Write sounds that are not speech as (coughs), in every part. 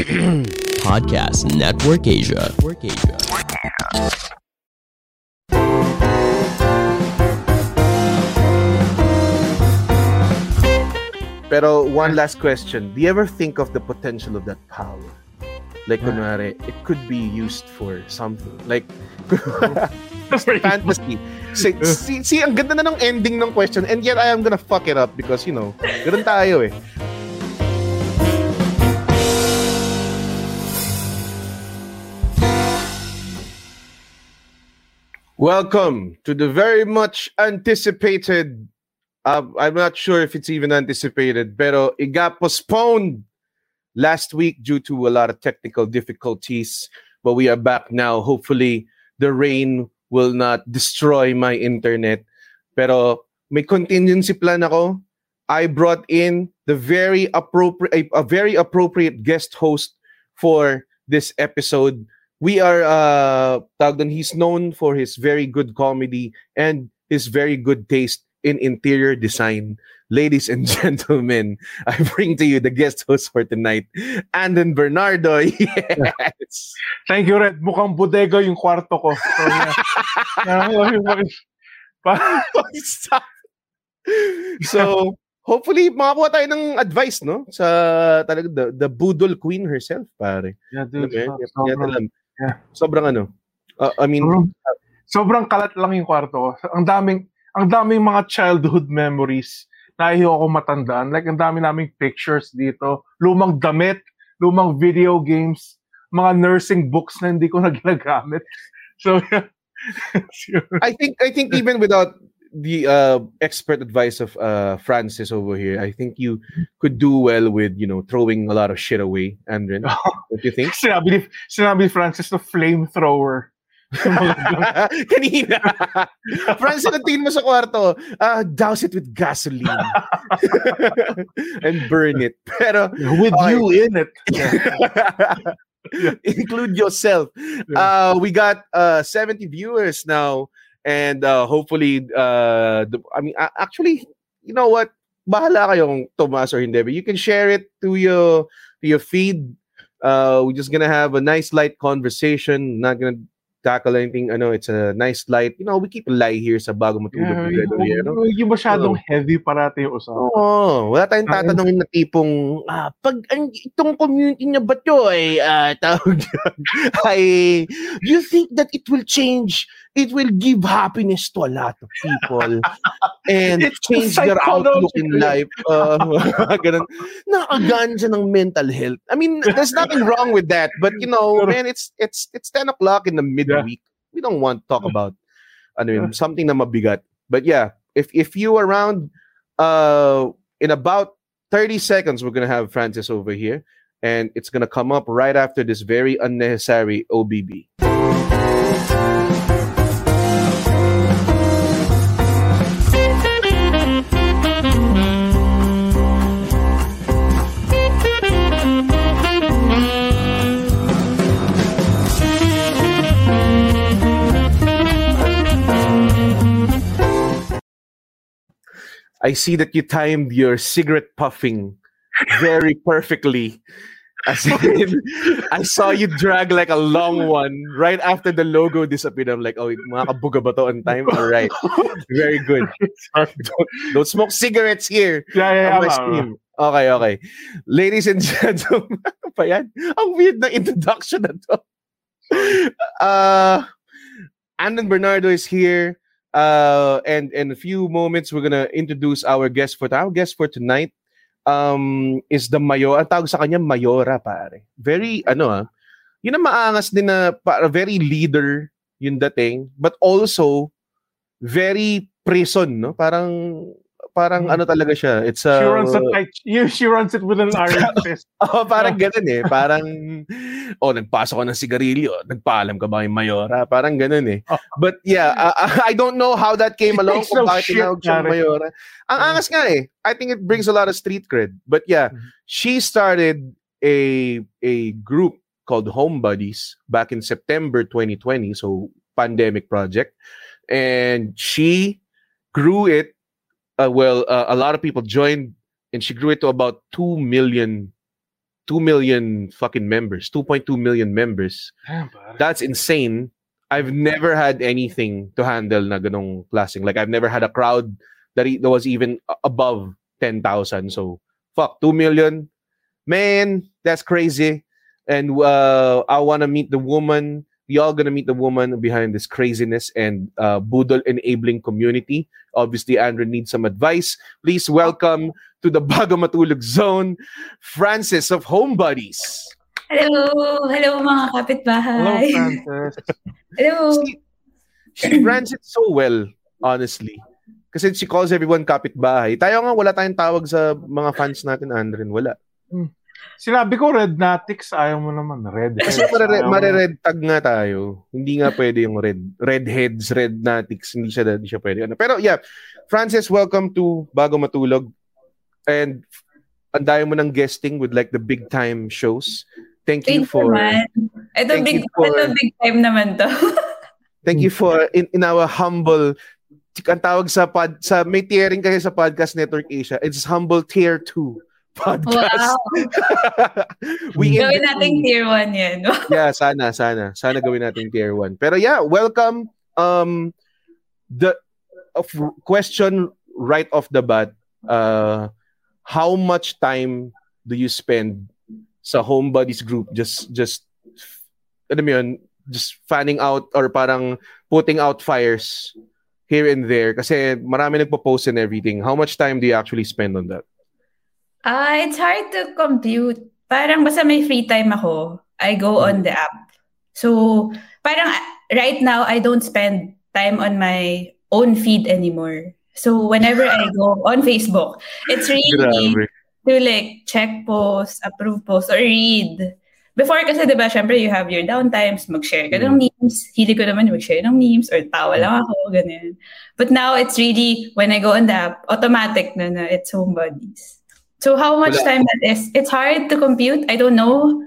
(clears throat) Podcast Network Asia. Network Asia. Pero one last question. Do you ever think of the potential of that power? Like, kunwari, it could be used for something. Like, (laughs) (laughs) fantasy. See, see, see, ang ganda na ng ending ng question and yet I am gonna fuck it up because, you know, ganun tayo eh. Welcome to the very much anticipated. Uh, I'm not sure if it's even anticipated, pero it got postponed last week due to a lot of technical difficulties. But we are back now. Hopefully, the rain will not destroy my internet. Pero may contingency plan ako. I brought in the very appropriate, a, a very appropriate guest host for this episode we are uh tawag he's known for his very good comedy and his very good taste in interior design. Ladies and (laughs) gentlemen, I bring to you the guest host for tonight, Andon Bernardo. (laughs) Yes. Thank you, Red. Mukhang bodega yung kwarto ko. So, yeah. (laughs) Stop. so, hopefully, makakuha tayo ng advice, no? Sa talaga, the, the Budol Queen herself, pare. yeah, dude. Alam mo yun? sobrang- Kaya alam. Yeah. Sobrang ano. uh, I mean, Sobrang, sobrang kalat lang yung kwarto ko. Ang daming ang daming mga childhood memories na ayaw ko matandaan. Like, ang dami naming pictures dito. Lumang damit, lumang video games, mga nursing books na hindi ko (laughs) na ginagamit. So, yeah. (laughs) I think I think even without the uh, expert advice of uh, Francis over here, I think you could do well with you know throwing a lot of shit away, Andren. What (laughs) Don't you think? sinabi ni, sinabi ni Francis na flamethrower. (laughs) Kanina. Francis, ang tingin mo sa kwarto, uh, douse it with gasoline (laughs) and burn it. Pero With Okay. you in it. include yourself. Uh, we got uh, 70 viewers now, and uh, hopefully, uh, the, I mean, actually, you know what? Bahala kayong Tomas or hindi. But you can share it to your to your feed. Uh, we're just gonna have a nice light conversation. Not gonna tackle anything. I know it's a nice light. You know, we keep light here sa bago matulog Yeah, ni Fredo here, no? yung, yung masyadong heavy parati yung usapan. Oo, wala tayong Ah, tatanungin na tipong, ah, pag ang, itong community niya ba to ay, ah, (laughs) tawag ay, you think that it will change, it will give happiness to a lot of people and It's change their outlook in life. Uh, (laughs) (laughs) ganun. Nakaganja ng mental health. I mean, there's nothing wrong with that, but you know, man, it's, it's, it's 10 o'clock in the midweek. We don't want to talk about, ano yun, something na mabigat. But yeah, if if you around uh in about 30 seconds we're gonna have Francis over here and it's gonna come up right after this very unnecessary OBB. I see that you timed your cigarette puffing very perfectly. As (laughs) in, I saw you drag like a long one right after the logo disappeared. I'm like, oh, mga kabuga ba to on time? All right. Very good. (laughs) don't, don't smoke cigarettes here. Yeah, yeah, yeah. Okay, okay. Ladies and (laughs) gentlemen, pa yan? Ang weird na introduction na to. Uh, Andon Bernardo is here. Uh, and in a few moments, we're gonna introduce our guest for our guest for tonight. Um, is the mayor. Ang tawag sa kanya, mayora, pare. Very, ano ah, yun ang maangas din na, para very leader yung dating, but also very prison, no? Parang parang ano talaga siya. It's a She runs it like you. She runs it with an (laughs) iron fist. Oh, parang ganun eh. Parang, oh, nagpasok ko ng sigarilyo. Nagpaalam ka ba yung Mayora? Parang ganun eh. Oh. But yeah, uh, I don't know how that came along It's kung no bakit tinawag siyang. Mayora. Ang angas nga eh. I think it brings a lot of street cred. But yeah, Mhm. she started a a group called Home Buddies back in September 2020, so pandemic project. And she grew it uh, well uh, a lot of people joined and she grew it to about 2 million 2 million fucking members 2.2 million members. Damn, that's insane. I've never had anything to handle na ganong klaseng. Like i've never had a crowd that, e- that was even above 10,000 so fuck 2 million? Man that's crazy. And uh, i want to meet the woman we all gonna meet the woman behind this craziness and uh, Budol enabling community. Obviously, Andrew needs some advice. Please welcome to the (laughs) Bago Matulog Zone, Francis of Home Buddies. Hello! Hello mga Hello! Francis. (laughs) Hello! She, she runs it so well, honestly. Kasi she calls everyone kapitbahay. Tayo nga, wala tayong tawag sa mga fans natin, Andren. Wala. Sinabi ko red natics, ayaw mo naman. Red Kasi mare-red tag nga tayo. Hindi nga pwede yung red. Red heads, red natics. Hindi siya, hindi siya pwede. Ano. Pero yeah, Francis, welcome to Bago Matulog. And dami mo ng guesting with like the big time shows. Thank you Thank for naman. Ito thank big, you for- ito big time naman to. (laughs) thank you for in, in our humble ang tawag sa pod sa may tiering kasi sa Podcast Network Asia. It's humble tier 2 podcast. wow! (laughs) We in Gawin natin tier 1 yan. (laughs) yeah, sana, sana. Sana gawin natin tier 1. Pero yeah, welcome. Um, the question right off the bat, uh, how much time do you spend sa Home Buddies group just just mo yun, just fanning out or parang putting out fires here and there kasi marami nagpo-post and everything. How much time do you actually spend on that? Ah, it's hard to compute. Parang basta may free time ako, I go on the app. So, parang right now, I don't spend time on my own feed anymore. So, whenever I go on Facebook, it's really to like check posts, approve posts, or read. Before kasi, di ba, syempre, you have your downtimes, mag-share ka ng memes. Hili ko naman mag-share ng memes or tawa lang ako, ganyan. But now, it's really, when I go on the app, automatic na na, it's home buddies. So, how much Wala. time that is? It's hard to compute. I don't know.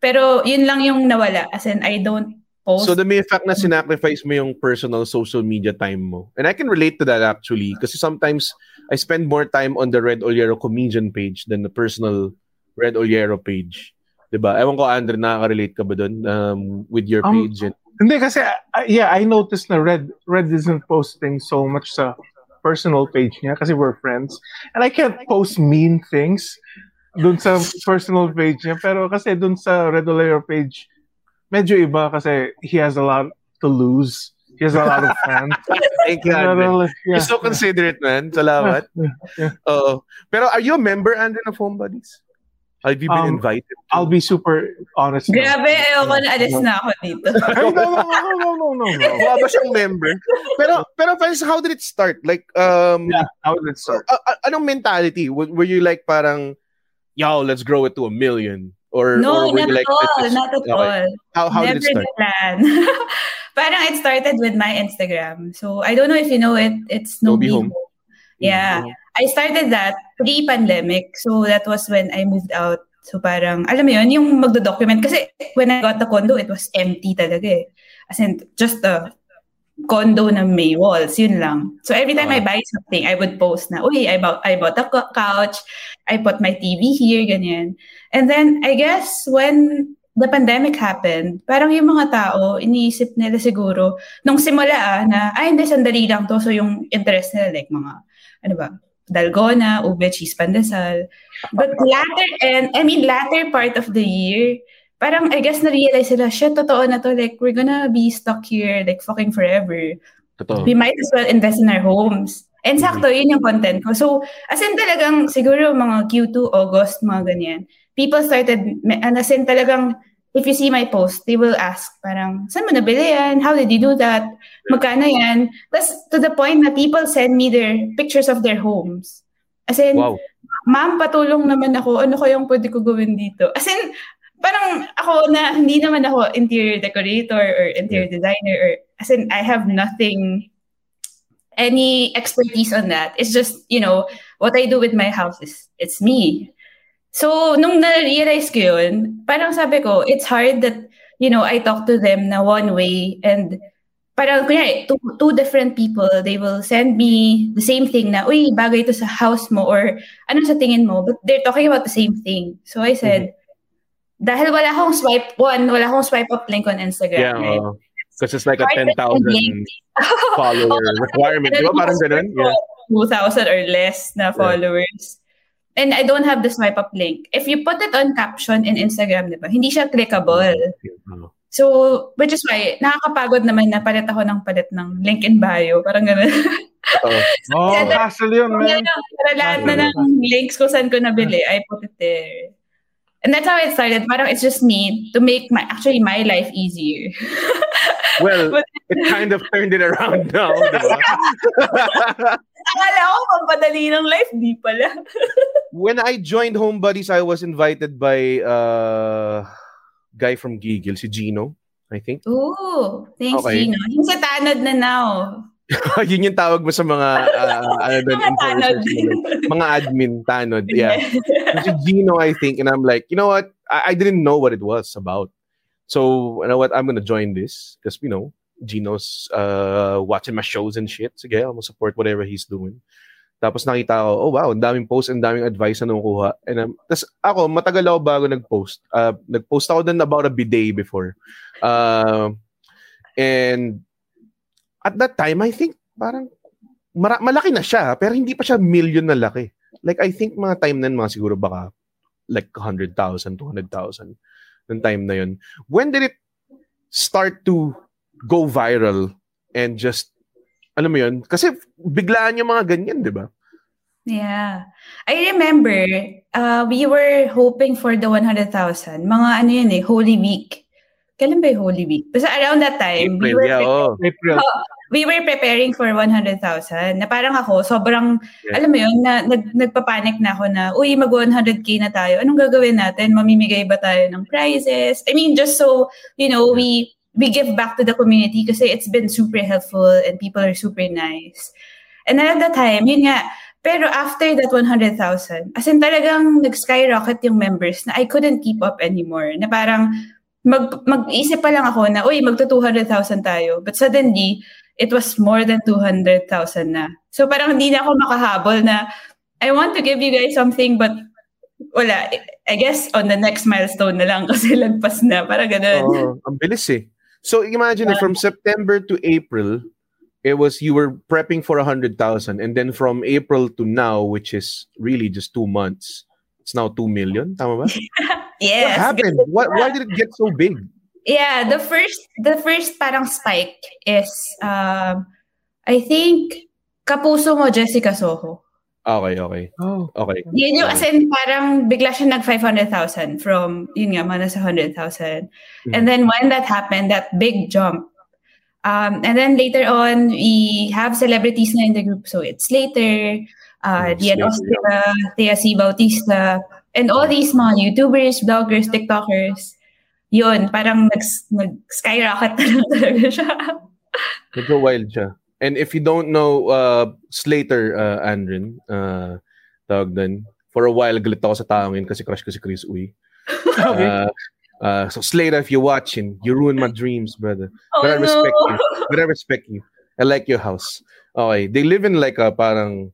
Pero, yun lang yung nawala. As in, I don't post. So the mere fact na sinacrifice mo yung personal social media time mo. And I can relate to that actually kasi sometimes I spend more time on the Red Ollero comedian page than the personal Red Ollero page. 'Di ba? Ewan ko Andre nakaka-relate ka ba doon um, with your Um, page? and- Hindi kasi, uh, yeah, I noticed na Red Red isn't posting so much sa personal page niya kasi we're friends. And I can't post mean things dun sa personal page niya. Pero kasi dun sa Red Ollero page, medyo iba kasi he has a lot to lose. He has a lot of fans. (laughs) Thank you. Yeah. You're so considerate, man. Salamat. Yeah, yeah. Oo. Pero are you a member, Andre, of Home Buddies? Have you been Um, invited? to- I'll be super honest. now. Grabe, ayoko na alis na ako dito. (laughs) No, no, no, no, no, no, no. Mukha ba siyang member? Pero, pero Francis, how did it start? Like, um, Yeah, how did it start? uh, uh, anong mentality? W- were you like parang, yo, let's grow it to a million? Or, No, or not like, at all. just- Not at Okay. all. How, how Never did it start? plan. (laughs) Parang it started with my Instagram. So I don't know if you know it. It's No No Be Be Home. Home. Yeah. I started that pre-pandemic. So that was when I moved out. So parang, alam mo yun, yung magdo-document. Kasi when I got the condo, it was empty talaga eh. As in, just a condo na may walls, yun lang. So every time I Ah. buy something, I would post na, uy, I bought, I bought a couch, I put my TV here, ganyan. And then, I guess, when the pandemic happened, parang yung mga tao, iniisip nila siguro, nung simula ah, na, ay, hindi, sandali lang to. So yung interest nila, like mga, ano ba, dalgona, ube, cheese, pandesal. But latter, and I mean, latter part of the year, parang, I guess, na-realize sila, shit, totoo na to, like, we're gonna be stuck here, like, fucking forever Totoo. we might as well invest in our homes. And mm-hmm. sakto, yun yung content ko. So, as in talagang, siguro mga Q2, August, mga ganyan, people started, and as in talagang, if you see my post, they will ask parang, saan mo nabili yan? How did you do that? Magkano yan? That's to the point na people send me their pictures of their homes. As in, Wow. ma'am, patulong naman ako. Ano kayang pwede ko gawin dito? As in, parang ako na, hindi naman ako interior decorator or interior designer or, as in, I have nothing, any expertise on that. It's just, you know, what I do with my house is, it's me. So, nung na-realize ko yun, parang sabi ko, it's hard that, you know, I talk to them na one way and parang kunyari, two, two different people, they will send me the same thing na, uy, bagay to sa house mo or ano sa tingin mo, but they're talking about the same thing. So I said, mm-hmm. dahil wala akong swipe, one, wala akong swipe up link on Instagram, Yeah, right? because it's like a 10,000 to follower (laughs) requirement. Di ba parang ganun? Yeah. 2,000 or less na followers. And I don't have the swipe up link. If you put it on caption in Instagram, di ba, hindi siya clickable. Oh. oh. So, which is why, nakakapagod naman na palit ako ng palit ng link in bio. Parang gano'n. Oh, Yeah, (laughs) oh, that- hassle yun, man. Para lahat na ng links ko saan ko nabili, I put it there. And that's how it started. Parang it's just me to make my, actually my life easier. (laughs) Well, But- it kind of turned it around now. Di ba? (laughs) Akala ko, pampadali ng life, di pala. (laughs) when I joined Home Buddies, I was invited by uh guy from Gigil, si Gino, I think. Ooh, thanks, Okay. Gino. Yung sa tanod na now. (laughs) Yun yung tawag mo sa mga uh, ano doon, enforcers, mga admin tanod. Yeah. Si Gino, I think, and I'm like, you know what? I, I didn't know what it was about. So, you know what? I'm gonna join this because you know Gino's uh, watching my shows and shit. Sige, I'm gonna support whatever he's doing. Tapos nakita ko, oh wow, ang daming post, ang daming advice na nakukuha. And um, tas ako, matagal ako bago nag-post. Uh, nag-post ako din about a bidet before. Uh, and at that time, I think parang mara- malaki na siya, pero hindi pa siya million na laki. Like, I think mga time na mga siguro baka like 100,000, 200,000 ng time na yun. When did it start to go viral and just, alam mo yun? Kasi biglaan yung mga ganyan, di ba? Yeah. I remember, uh, we were hoping for the 100,000. Mga ano yun eh, Holy Week. Kailan ba yung Holy Week? Basta around that time, we were, yeah, oh. April. Oh, we were preparing for 100,000. Na parang ako, sobrang, Yeah. alam mo yun, na, nag, nagpapanik na ako na, uy, mag 100k na tayo. Anong gagawin natin? Mamimigay ba tayo ng prizes? I mean, just so, you know, we we give back to the community kasi it's been super helpful and people are super nice. And at the time, yun nga, pero after that 100,000, as in talagang nag-skyrocket yung members na I couldn't keep up anymore. Na parang mag, mag-isip pa lang ako na, uy, magto 200,000 tayo. But suddenly, it was more than 200,000 na. So parang hindi na ako makahabol na, I want to give you guys something but wala. I guess on the next milestone na lang (laughs) kasi lagpas na. Parang ganun. Oo, ang bilis eh. So imagine it, from September to April, it was you were prepping for 100,000 and then from April to now, which is really just two months, it's now 2 million. Tama ba? (laughs) Yes. What happened? Why, why did it get so big? Yeah, the first the first parang spike is um I think Kapuso mo Jessica Soho. Okay, okay. Oh. Okay. Yun yung as in parang bigla siya nag 500,000 from yun nga mga nasa 100,000. And then when that happened, that big jump. Um, and then later on, we have celebrities na in the group. So it's Slater, uh, Dian Slater, Thea C. Bautista, and all these mga YouTubers, bloggers, TikTokers. Yun, parang nag- nag-skyrocket (laughs) na lang talaga siya. Medyo wild siya. And if you don't know uh, Slater, uh, Andrin, uh, tawag doon, for a while galit ako sa taong yun kasi crush ko si Kryz Uy. (laughs) Okay. Uh, uh, so Slater, if you're watching, you ruin my dreams, brother. Oh, But I respect no. you. But I respect you. I like your house. Okay. They live in like a parang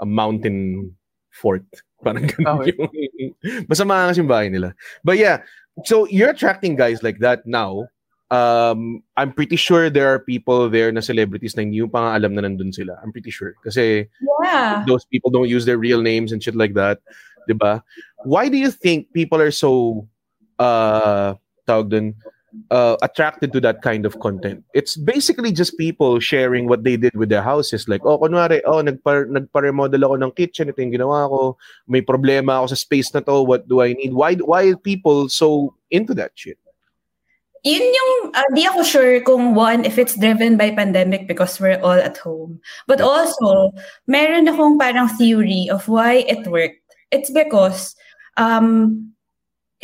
a mountain fort. (laughs) Parang ganun Okay. yung... (laughs) Basta maangas yung bahay nila. But yeah, so you're attracting guys like that now. Um, I'm pretty sure there are people there na celebrities na hindi yung pang alam na nandun sila. I'm pretty sure. Kasi Yeah. those people don't use their real names and shit like that. Diba? Why do you think people are so uh tawag dun, uh, attracted to that kind of content? It's basically just people sharing what they did with their houses. Like, oh, kunwari, oh, nagpa, nagpa-remodel ako ng kitchen, ito yung ginawa ko. May problema ako sa space na to, what do I need? Why, why are people so into that shit? yun yung, uh, di ako sure kung one, if it's driven by pandemic because we're all at home. But also, meron akong parang theory of why it worked. It's because um,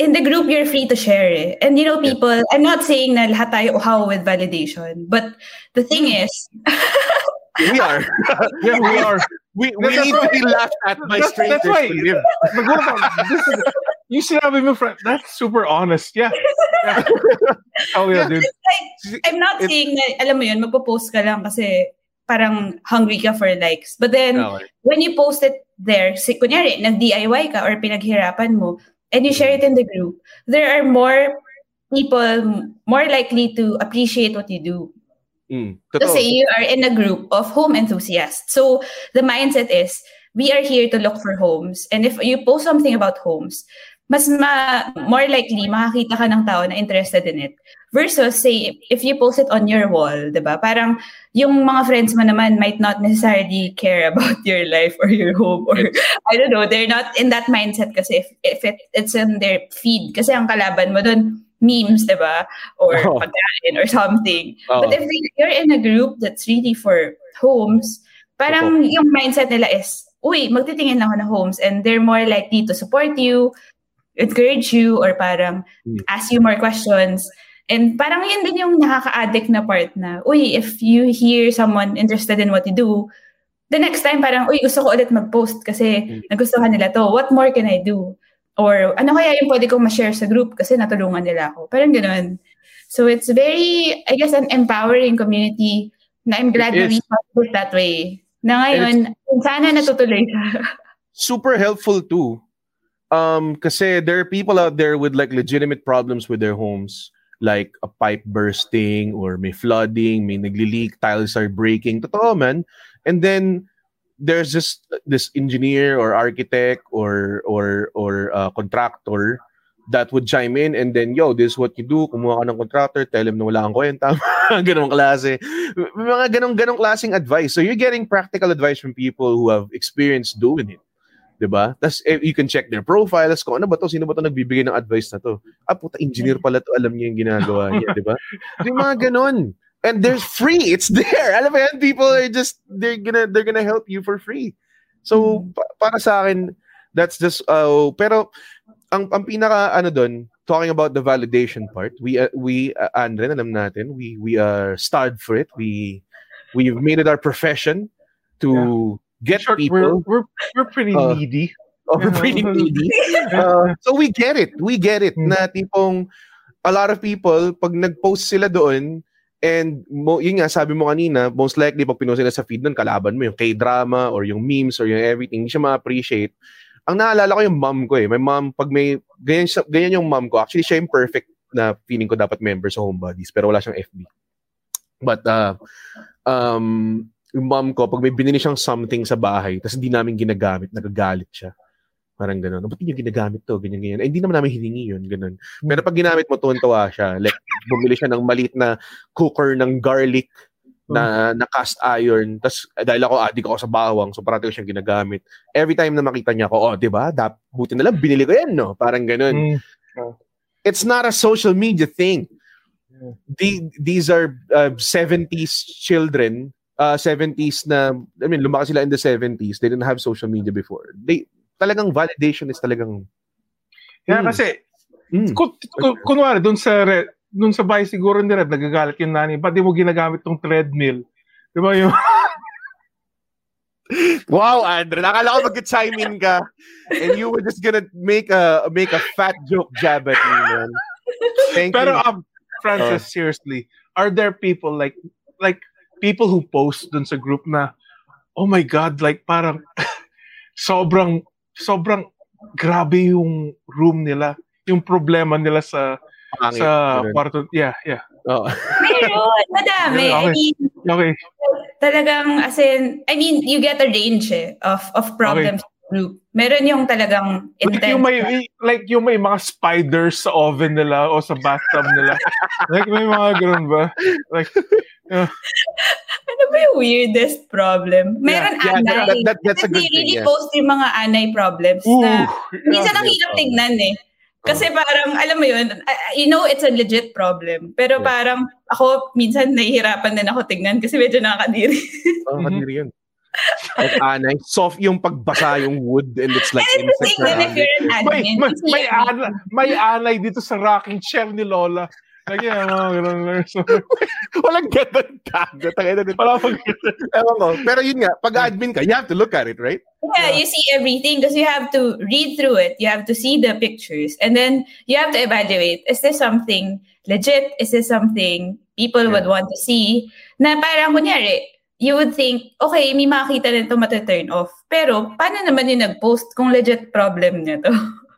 in the group, you're free to share it. And you know, people, I'm not saying na lahat tayo uhaw with validation. But the thing Hmm. is, We are. (laughs) Yeah, we are. We, we That's need to be laughed at by That's- strangers that's why. to live. (laughs) Nagulat ako. This is, yung sinabi mo, friend, that's super honest. Yeah. (laughs) yeah. Oh, yeah, dude. I'm not It- saying na, alam mo yun, magpo-post ka lang kasi parang hungry ka for likes. But then, Okay. when you post it there, si, kunyari, nag-DIY ka or pinaghirapan mo, and you share it in the group, there are more people more likely to appreciate what you do. Mm, totoo. Kasi you are in a group of home enthusiasts. So the mindset is, we are here to look for homes. And if you post something about homes, mas ma- more likely makakita ka ng tao na interested in it. Versus, say, if you post it on your wall, di ba? Parang yung mga friends mo naman might not necessarily care (laughs) about your life or your home or I don't know, they're not in that mindset kasi if, if it, it's in their feed. Kasi ang kalaban mo dun, memes, di ba? Or Oh. pagkain or something. Oo. But if you're in a group that's really for homes, parang yung mindset nila is, uy, magtitingin ako ng homes and they're more likely to support you, encourage you, or parang Hmm. ask you more questions. And parang yun din yung nakaka-addict na part na, uy, if you hear someone interested in what you do, the next time parang, uy, gusto ko ulit mag-post kasi Hmm. nagustuhan nila to. What more can I do? Or ano kaya yung pwede kong ma-share sa group kasi natulungan nila ako. Parang ganoon. So it's very, I guess, an empowering community na I'm glad na we found it that way. Na ngayon, sana natutuloy siya. (laughs) super helpful too. Um, kasi there are people out there with like legitimate problems with their homes, like a pipe bursting or may flooding, may nagli-leak, tiles are breaking. Totoo man. And then there's just this engineer or architect or or or uh, contractor that would chime in and then yo this is what you do. Kumuha ka ng contractor. Tell him na wala kang kwenta. (laughs) Ganong klase. Mga ganong ganong klaseng advice. So you're getting practical advice from people who have experience doing it 'di ba tas eh, you can check their profiles kung ano ba to sino ba to nagbibigay ng advice na to? Ah puta engineer pala to alam niya yung ginagawa niya 'di ba yung mga ganon and there's free it's there. Alam mo yan people are just they're gonna they're gonna help you for free. So pa- para sa akin that's just uh, pero ang ang pinaka ano doon talking about the validation part we uh, we uh, Andre alam natin we we are starved for it. We we've made it our profession to get we're, people we're, we're pretty Uh, needy. oh, we're pretty (laughs) needy. Uh, so we get it. We get it Hmm. na tipong a lot of people pag nag-post sila doon and mo, yun nga sabi mo kanina most likely pag pinost sila sa feed nun kalaban mo yung K-drama or yung memes or yung everything hindi siya ma-appreciate. Ang naalala ko yung mom ko eh. My mom pag may ganyan, ganyan yung mom ko. Actually siya yung perfect na feeling ko dapat member sa Home Buddies pero wala siyang FB but uh, um yung mom ko pag may binili siyang something sa bahay tapos hindi namin ginagamit nagagalit siya Parang gano'n. Ba't hindi nyo ginagamit to? Ganyan, ganyan. Eh, hindi naman namin hiningi yun. Ganun. Pero pag ginamit mo, tuwan-tuwa siya. Like, bumili siya ng maliit na cooker ng garlic na, na cast iron. Tapos, eh, dahil ako, adik ako sa bawang, so parati ko siyang ginagamit. Every time na makita niya ako, oh, di ba? Dap, buti na lang, binili ko yan, no? Parang ganun. Mm. It's not a social media thing. Yeah. The, these are uh, 70s children, uh, 70s na, I mean, lumaki sila in the 70s. They didn't have social media before. They, talagang validation is talagang Kaya Mm. kasi, mm, kun, kun, kunwari, dun sa, re, dun sa bahay siguro ni Red, nagagalit yung nanay, ba't di mo ginagamit tong treadmill? Di ba yung, (laughs) Wow, Andre, nakala ko mag-chime in ka and you were just gonna make a make a fat joke jab at me, man. Thank pero you. um, Francis, seriously, are there people like, like, people who post dun sa group na, oh my God, like parang, (laughs) sobrang, sobrang grabe yung room nila, yung problema nila sa, Pangit. sa Ganun. kwarto. Yeah, yeah. Oo. Meron, madami. I Okay. mean, Okay. talagang, as in, I mean, you get a range eh, of, of problems in the group. Meron yung talagang Like intense. yung may like yung may mga spiders sa oven nila o sa bathtub nila. (laughs) like may mga ganun ba? Like (laughs) ano ba yung weirdest problem? Meron Yeah, anay. that- that- that's a good thing, really yeah. post yung mga anay problems ooh. na minsan yeah. ang hirap tignan eh. Kasi parang, alam mo yun, I- I- you know it's a legit problem. Pero Yeah. parang ako, minsan nahihirapan din ako tingnan kasi medyo nakakadiri. (laughs) Oh, Mhm. kadiri yun. Like, anay, soft yung pagbasa yung wood and it's like And it's the insects thing that if around it. you're an May, admin, may, may, everything. ana, may anay dito sa rocking chair ni Lola. Like, yeah, mga ganun. So, Walang ganun kago. Tangina nito. Wala pag Ewan ko. Pero yun nga, pag admin ka, you have to look at it, right? Yeah, you see everything because you have to read through it. You have to see the pictures. And then you have to evaluate, is this something legit? Is this something people would want to see? Na parang kunyari, you would think, okay, may makita nito mata-turn off. Pero paano naman yung nag-post kung legit problem niya to? (laughs)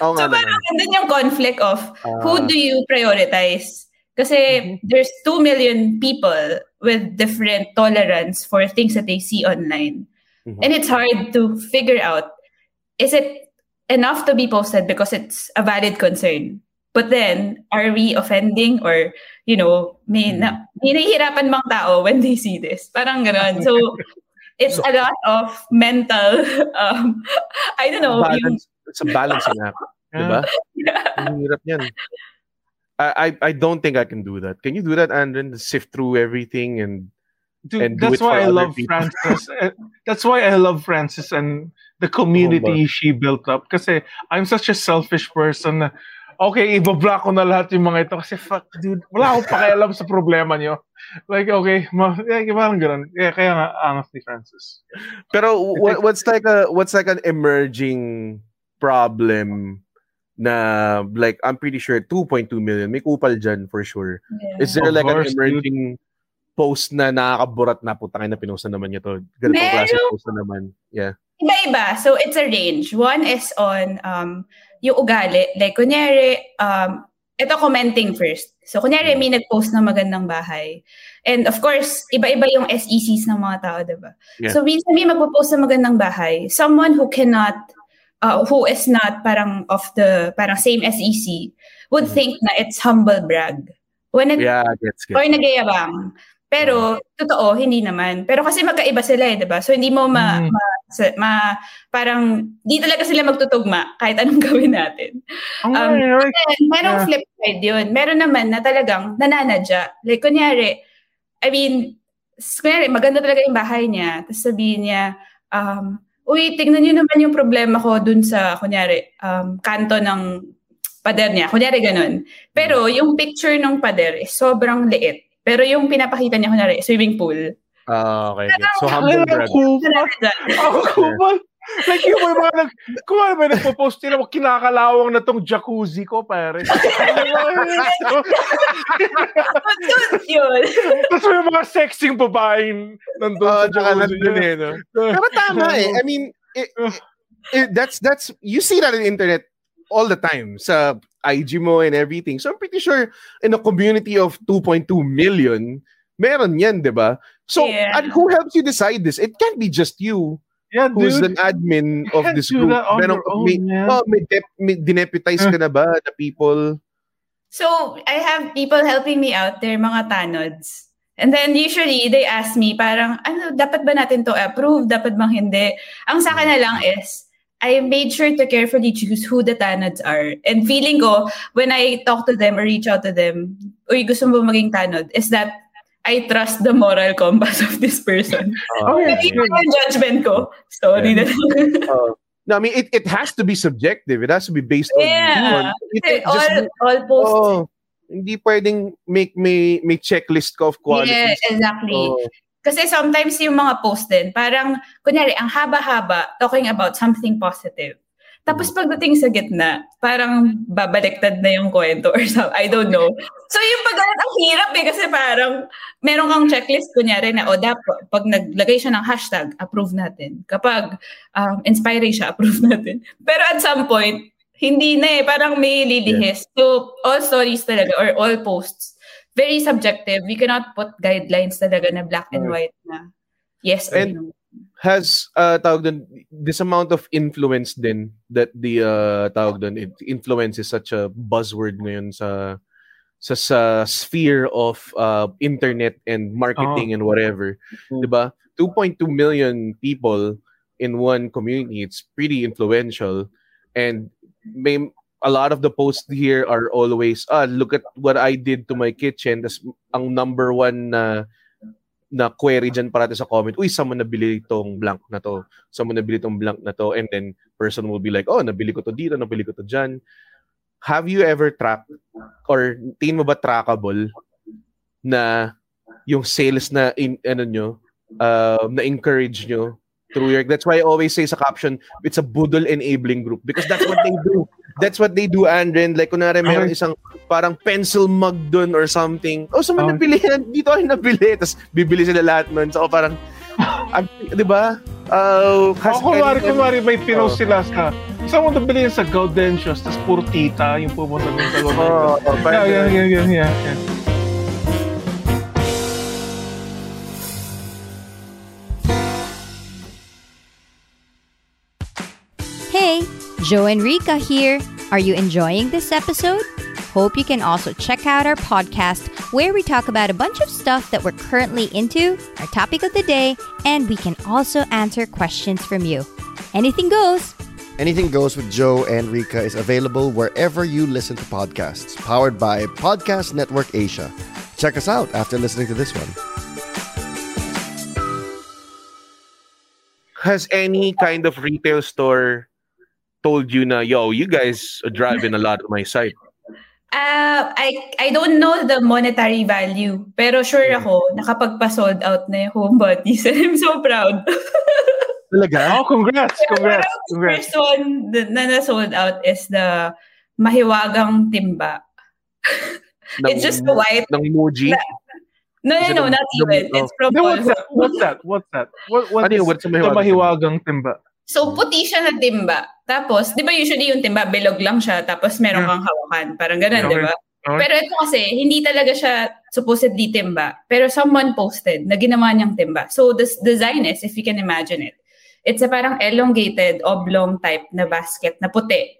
Oo so parang andun yung conflict of who Ah. do you prioritize? Kasi there's 2 million people with different tolerance for things that they see online. Mhm. And it's hard to figure out is it enough to be posted because it's a valid concern? But then, are we offending or, you know, may, na, may nahihirapan bang tao when they see this? Parang ganon. So, (laughs) it's a lot of mental, (laughs) um, I don't know, yung, balance. It's a balancing act. (laughs) Diba? Ang hirap niyan. I, I I don't think I can do that. Can you do that, Andren? Sift through everything and Dude, And that's why I love people. Francis. That's why I love Francis and the community she built up. Because I'm such a selfish person na, okay, ibablock ko na lahat yung mga ito kasi fuck, dude, wala akong pakialam sa problema nyo. Like, okay, ma, yeah, parang ganun. Yeah, kaya nga, honestly, Francis. Pero what, what's like a what's like an emerging problem na like I'm pretty sure 2.2 million may kupal dyan for sure. yeah. Is there Of like course, an emerging post na nakakaburat na putangin na pinost na naman niya to? Ganitong klase post na naman. Yeah. Iba-iba. So, it's a range. One is on um, yung ugali. Like, kunyari, um, ito commenting first. So, kunyari, may nag-post na magandang bahay. And of course, iba-iba yung SECs ng mga tao, diba? Yeah. So, minsan may magpo-post na magandang bahay. Someone who cannot, uh, who is not parang of the, parang same SEC, would Mhm. think na it's humble brag. When it, Yeah, gets or gets. nagyayabang. Pero, totoo, hindi naman. Pero kasi magkaiba sila eh, di ba? So, hindi mo ma, Mm. ma, ma- parang, di talaga sila magtutugma kahit anong (laughs) gawin natin. Ang Um, right. Merong Yeah. flip side yun. Meron naman na talagang nananadya. Like, kunyari, I mean, kunyari, maganda talaga yung bahay niya. Tapos sabihin niya, um, uy, tingnan niyo naman yung problema ko dun sa, kunyari, um, kanto ng pader niya. Kunyari, ganun. Pero, yung picture ng pader is sobrang liit. Pero yung pinapakita niya, kunyari, swimming pool. Ah, okay. Gets. So humble brag. Ang kupal. Like yung may mga nag, kung ano may nagpo-post nila, kinakalawang na tong jacuzzi ko, pare. (laughs) Tapos yun. Tapos may mga sexing babaeng nandun Oh, sa tsaka jacuzzi. nandun eh, no? Pero tama eh. I mean, it, it, that's, that's, you see that in the internet all the time sa IG mo and everything. So I'm pretty sure in a community of 2.2 million, meron yan, di ba? So, Yeah. and who helps you decide this? It can't be just you Yeah, who's dude. an admin of this do group. that on own, may, oh, may, dep- may dineputize ka na ba na people? So, I have people helping me out there, mga tanods. And then usually, they ask me parang, ano, dapat ba natin to approve? Dapat bang hindi? Ang sa akin na lang is, I made sure to carefully choose who the tanods are. And feeling ko, when I talk to them or reach out to them, uy, gusto mo maging tanod? Is that I trust the moral compass of this person. Uh, Oh, yeah. Hindi yung judgment ko. Sorry na uh, no, I mean, it, it has to be subjective. It has to be based on... Yeah. on it, Kasi it just, all, all posts. oh, hindi pwedeng make may may checklist ka of qualities. Yeah, exactly. Oh, Kasi sometimes yung mga post din, parang, kunyari, ang haba-haba talking about something positive. Tapos pagdating sa gitna, parang babaliktad na yung kwento or something. I don't know. So yung pag ang hirap eh kasi parang meron kang checklist kunyari na o dapat pag naglagay siya ng hashtag, approve natin. Kapag um, inspiring siya, (laughs) approve natin. Pero at some point, hindi na eh. Parang may lilihis. So all stories talaga or all posts, very subjective. We cannot put guidelines talaga na black and white na yes or And- no. has uh tawag dun, this amount of influence din that the uh tawag dun, it influence is such a buzzword ngayon sa sa, sa sphere of uh internet and marketing and whatever Mm. 'di ba 2.2 million people in one community it's pretty influential and may a lot of the posts here are always, ah, look at what I did to my kitchen. Tas ang number one na na query dyan parati sa comment, uy, saan mo nabili itong blank na to? Saan mo nabili itong blank na to? And then, person will be like, oh, nabili ko to dito, nabili ko to dyan. Have you ever tracked or tingin mo ba trackable na yung sales na in, ano nyo, uh, na encourage nyo through your that's why I always say sa caption it's a budol enabling group because that's what they do. That's what they do Andren. Like kunwari meron isang parang pencil mug dun or something. Oh so may Okay. nabili dito ay nabili. Tapos bibili sila lahat nun. So parang (laughs) ang- di ba? Uh, Ako, kunwari, kunwari, may pinost Oh. sila sa... Saan mo nabili yan sa Gaudentius, tapos puro tita yung pumunta dun sa Gaudentius. Oh, Yeah, parang- yeah, yeah, yeah, yeah, yeah. Hey, Joe and Rika here. Are you enjoying this episode? Hope you can also check out our podcast where we talk about a bunch of stuff that we're currently into, our topic of the day, and we can also answer questions from you. Anything goes. Anything Goes with Joe and Rika is available wherever you listen to podcasts, powered by Podcast Network Asia. Check us out after listening to this one. has any kind of retail store told you na yo you guys are driving a lot of my site Uh, I I don't know the monetary value, pero sure ako, nakapagpa-sold out na yung home buddies. (laughs) I'm so proud. (laughs) talaga (laughs) Oh, congrats, congrats, Parang congrats. First one na, na na-sold out is the mahiwagang timba. (laughs) It's just the white. ng Muji Na- No, no, Is no, not the- even. It's from Then what's that? What's that? What's that? What, what Ano yun? is What's the the mahiwagang mahiwagang timba? So, puti siya na timba. Tapos, di ba usually yung timba, bilog lang siya, tapos meron Yeah. kang hawakan. Parang ganun, Okay. di ba? Okay. Pero ito kasi, hindi talaga siya supposedly timba. Pero someone posted na ginawa niyang timba. So, the s- design is, if you can imagine it, it's a parang elongated, oblong type na basket na puti.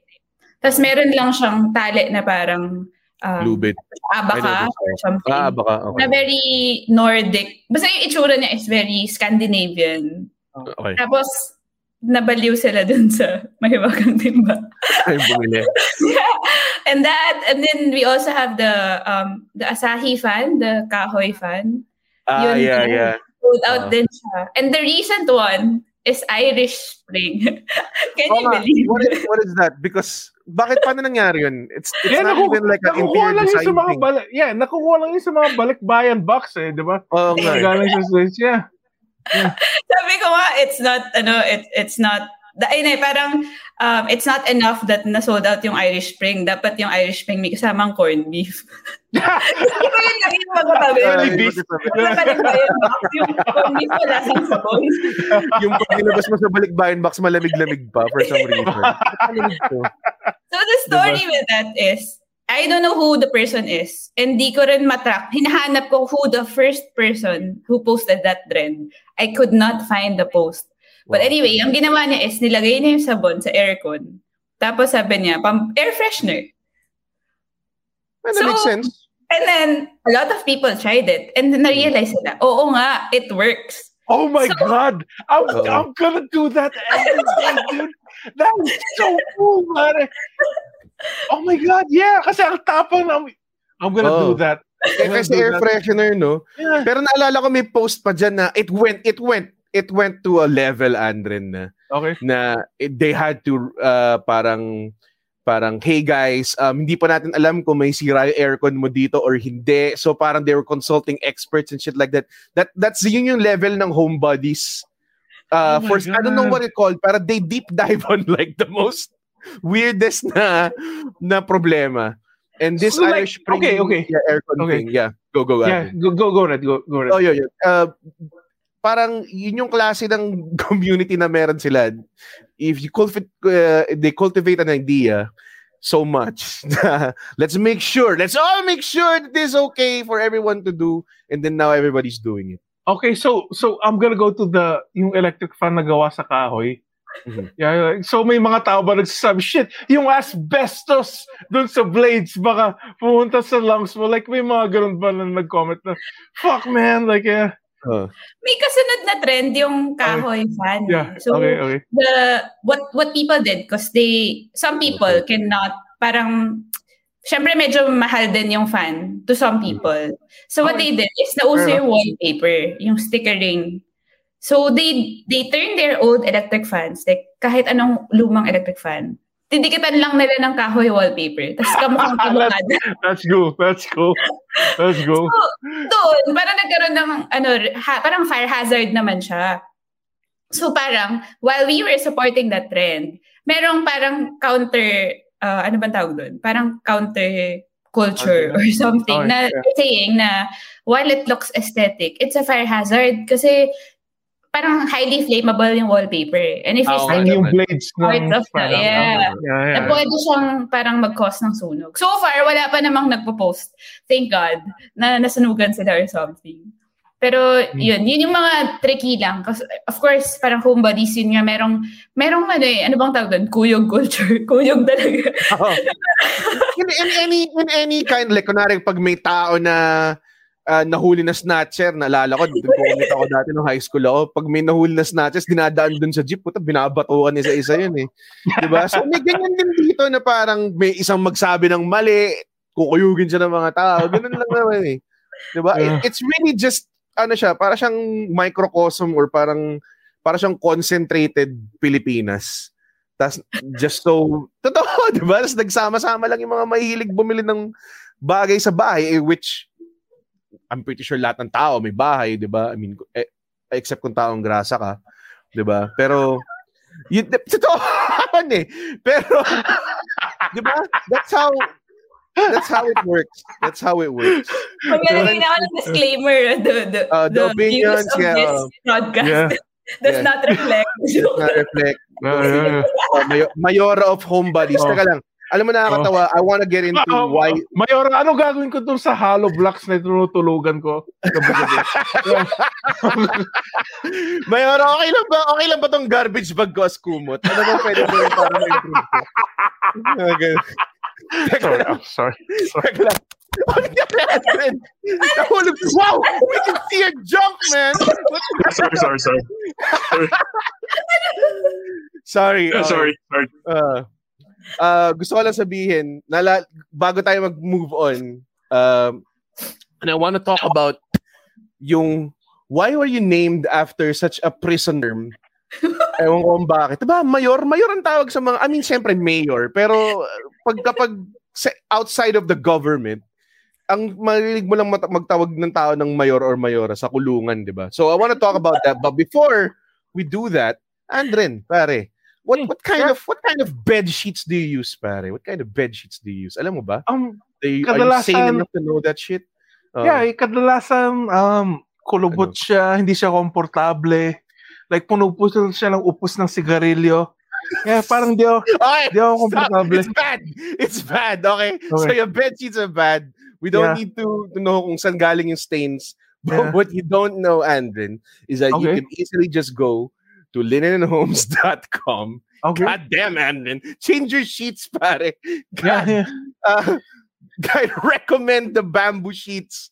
Tapos meron lang siyang tali na parang um, Lubid abaka I know this. or something. ah baka okay Na very Nordic. Basta yung itsura niya is very Scandinavian. okay Tapos, nabaliw sila dun sa (laughs) mahiwagang timba. ay bumili (laughs) and that, and then we also have the um the Asahi fan, the Kahoy fan. ah Yun yeah yeah Sold out Ah. din siya. And the recent one is Irish Spring. (laughs) Can Oo you believe what it? is, what is that because bakit paano nangyari yun it's it's Yeah, not naku- even like an nakukuha interior lang yun design sa mga thing balik. Yeah, nakukuha lang yun sa mga balikbayan box eh, di ba? oo nga eh. Galing sa States, yeah. (laughs) Sabi ko nga, it's not, ano, it, it's not, da, ayun eh, parang, um, it's not enough that na-sold out yung Irish Spring. Dapat yung Irish Spring may kasamang corned (laughs) beef. Di ba yun lang yung magkatabi? Really yung beef. magkatabi. Wala ba yun, Max? Yung corned beef wala sang sabon. (laughs) yung pagilabas mo sa balikbayan box malamig-lamig pa for some reason So the story with that is, I don't know who the person is. And di ko rin matrack. Hinahanap ko who the first person who posted that trend. I could not find the post. But anyway, ang ginawa niya is nilagay niya yung sabon sa aircon. Tapos sabi niya, pam air freshener. Well, that So, makes sense And then, a lot of people tried it. And then na-realize nila, oo nga, it works. Oh my So- God! I'm, Oo. I'm gonna do that every day, dude. That is so cool, man. Oh my God, yeah. Kasi ang tapang na... I'm gonna Oh. do that. eh, I'm gonna kasi do air that. freshener no Yeah. pero naalala ko may post pa dyan na it went it went it went to a level Andren na Okay. na it- they had to uh, parang parang hey guys um, hindi pa natin alam kung may sira yung aircon mo dito or hindi so parang they were consulting experts and shit like that that that's yun yung level ng home buddies uh, Oh for I don't know what it called para they deep dive on (laughs) like the most weirdest na na problema and this So, Irish Spring okay, okay. yeah, aircon Okay. thing yeah go go Yeah, go, go, go, Red. Go, go, Red. Oh, yun, yun. Uh, parang yun yung klase ng (laughs) community na meron sila. If you cultivate, uh, they cultivate an idea so much, (laughs) let's make sure, let's all make sure that this is okay for everyone to do, and then now everybody's doing it. Okay, so so I'm gonna go to the yung electric fan na gawa sa kahoy. Mhm. Yeah, yeah. so may mga tao ba nagsasabi, shit, yung asbestos dun sa blades, baka pumunta sa lungs mo. Like, may mga ganun ba na nag-comment na, fuck man, like, yeah, Uh, May kasunod na trend yung kahoy fan. yeah, So, okay, okay. the what what people did because they some people cannot parang syempre medyo mahal din yung fan to some people. So what they did is nauso yung wallpaper, yung stickering. So they they turn their old electric fans, like kahit anong lumang electric fan, didikitan lang nila ng kahoy wallpaper. Tapos kamukhang kamukha. Let's go. Let's go. Let's go. So, doon, parang nagkaroon ng, ano, ha, parang fire hazard naman siya. So parang, while we were supporting that trend, merong parang counter, uh, ano bang tawag doon? Parang counter culture or something Oh, na yeah. saying na while it looks aesthetic, it's a fire hazard kasi parang highly flammable yung wallpaper. And if you Ah, start Ay, yung blades Part ng of the- parang- yeah. yeah, na yeah. pwede siyang parang mag-cause ng sunog. So far, wala pa namang nagpo-post. Thank God na nasunugan sila or something. Pero yun, yun yung mga tricky lang. Kasi of course, parang homebodies yun nga, merong, merong ano eh, ano bang tawag doon? Kuyog culture. (laughs) Kuyog talaga. Oo. (laughs) in, in any in any kind like kunwari pag may tao na ah, nahuli na snatcher, naalala ko, nagkukumit ako dati nung high school ako, pag may nahuli na snatchers, dinadaan dun sa jeep, puta, binabatukan isa-isa yun eh. Diba? So may ganyan din dito na parang may isang magsabi ng mali, kukuyugin siya ng mga tao, ganun lang naman eh. Diba? It- it's really just, ano siya, para siyang microcosm or parang, para siyang concentrated Pilipinas. Tas just so, totoo, (laughs) di ba? Tapos nagsama-sama lang yung mga mahihilig bumili ng bagay sa bahay, eh, which I'm pretty sure lahat ng tao may bahay, di ba? I mean, eh, except kung taong grasa ka, di ba? Pero, yun, totoo (laughs) yun eh. Pero, (laughs) di ba? That's how, that's how it works. That's how it works. Maglalagay na ako ng disclaimer. The, the, Uh, the opinions, views of yeah. this podcast Yeah. (laughs) does Yeah. not reflect. Does not reflect. Yeah, yeah, yeah. Uh, Mayora of home buddies. Oh. Teka lang. Alam mo nakakatawa, I wanna get into Ah, why Mayora, ano gagawin ko dun sa hollow blocks na tinutulugan ko? Gabi-gabi. (laughs) Mayora, okay lang ba? Okay lang ba tong garbage bag ko as kumot? Ano ba pwede mo rin para ma-improve ko? Okay. Teka sorry, lang. I'm sorry. Teka lang. Ano nangyari, Adrian? Nahulog. Wow! We can see a jump, man! What- sorry, sorry, sorry. (laughs) Sorry. uh, sorry, sorry. Uh, uh, gusto ko lang sabihin, nala, bago tayo mag-move on, um, and I want to talk about yung why were you named after such a prison term? (laughs) Ewan ko bakit. Diba, mayor? Mayor ang tawag sa mga, I mean, syempre mayor, pero pag kapag outside of the government, ang marilig mo lang magtawag ng tao ng mayor or mayora sa kulungan, di ba? So I want to talk about that. But before we do that, Andren, pare, what what kind of what kind of bed sheets do you use, pare? What kind of bed sheets do you use? Alam mo ba? Um, Are you, are you sane enough to know that shit? Uh, yeah, eh, kadalasan um, kulubot Ano? siya, hindi siya komportable. Like, punupusol siya ng upos ng sigarilyo. Yeah, parang di ako, (laughs) Okay, di ako komportable. It's bad. It's bad. Okay. So your bed sheets are bad. We don't Yeah. need to, to know kung saan galing yung stains. (laughs) But Yeah. what you don't know, Andren, is that you can easily just go to linenandhomes.com. Okay. God damn, Andren. Change your sheets, pare. Yeah, God, yeah. uh, (laughs) I recommend the bamboo sheets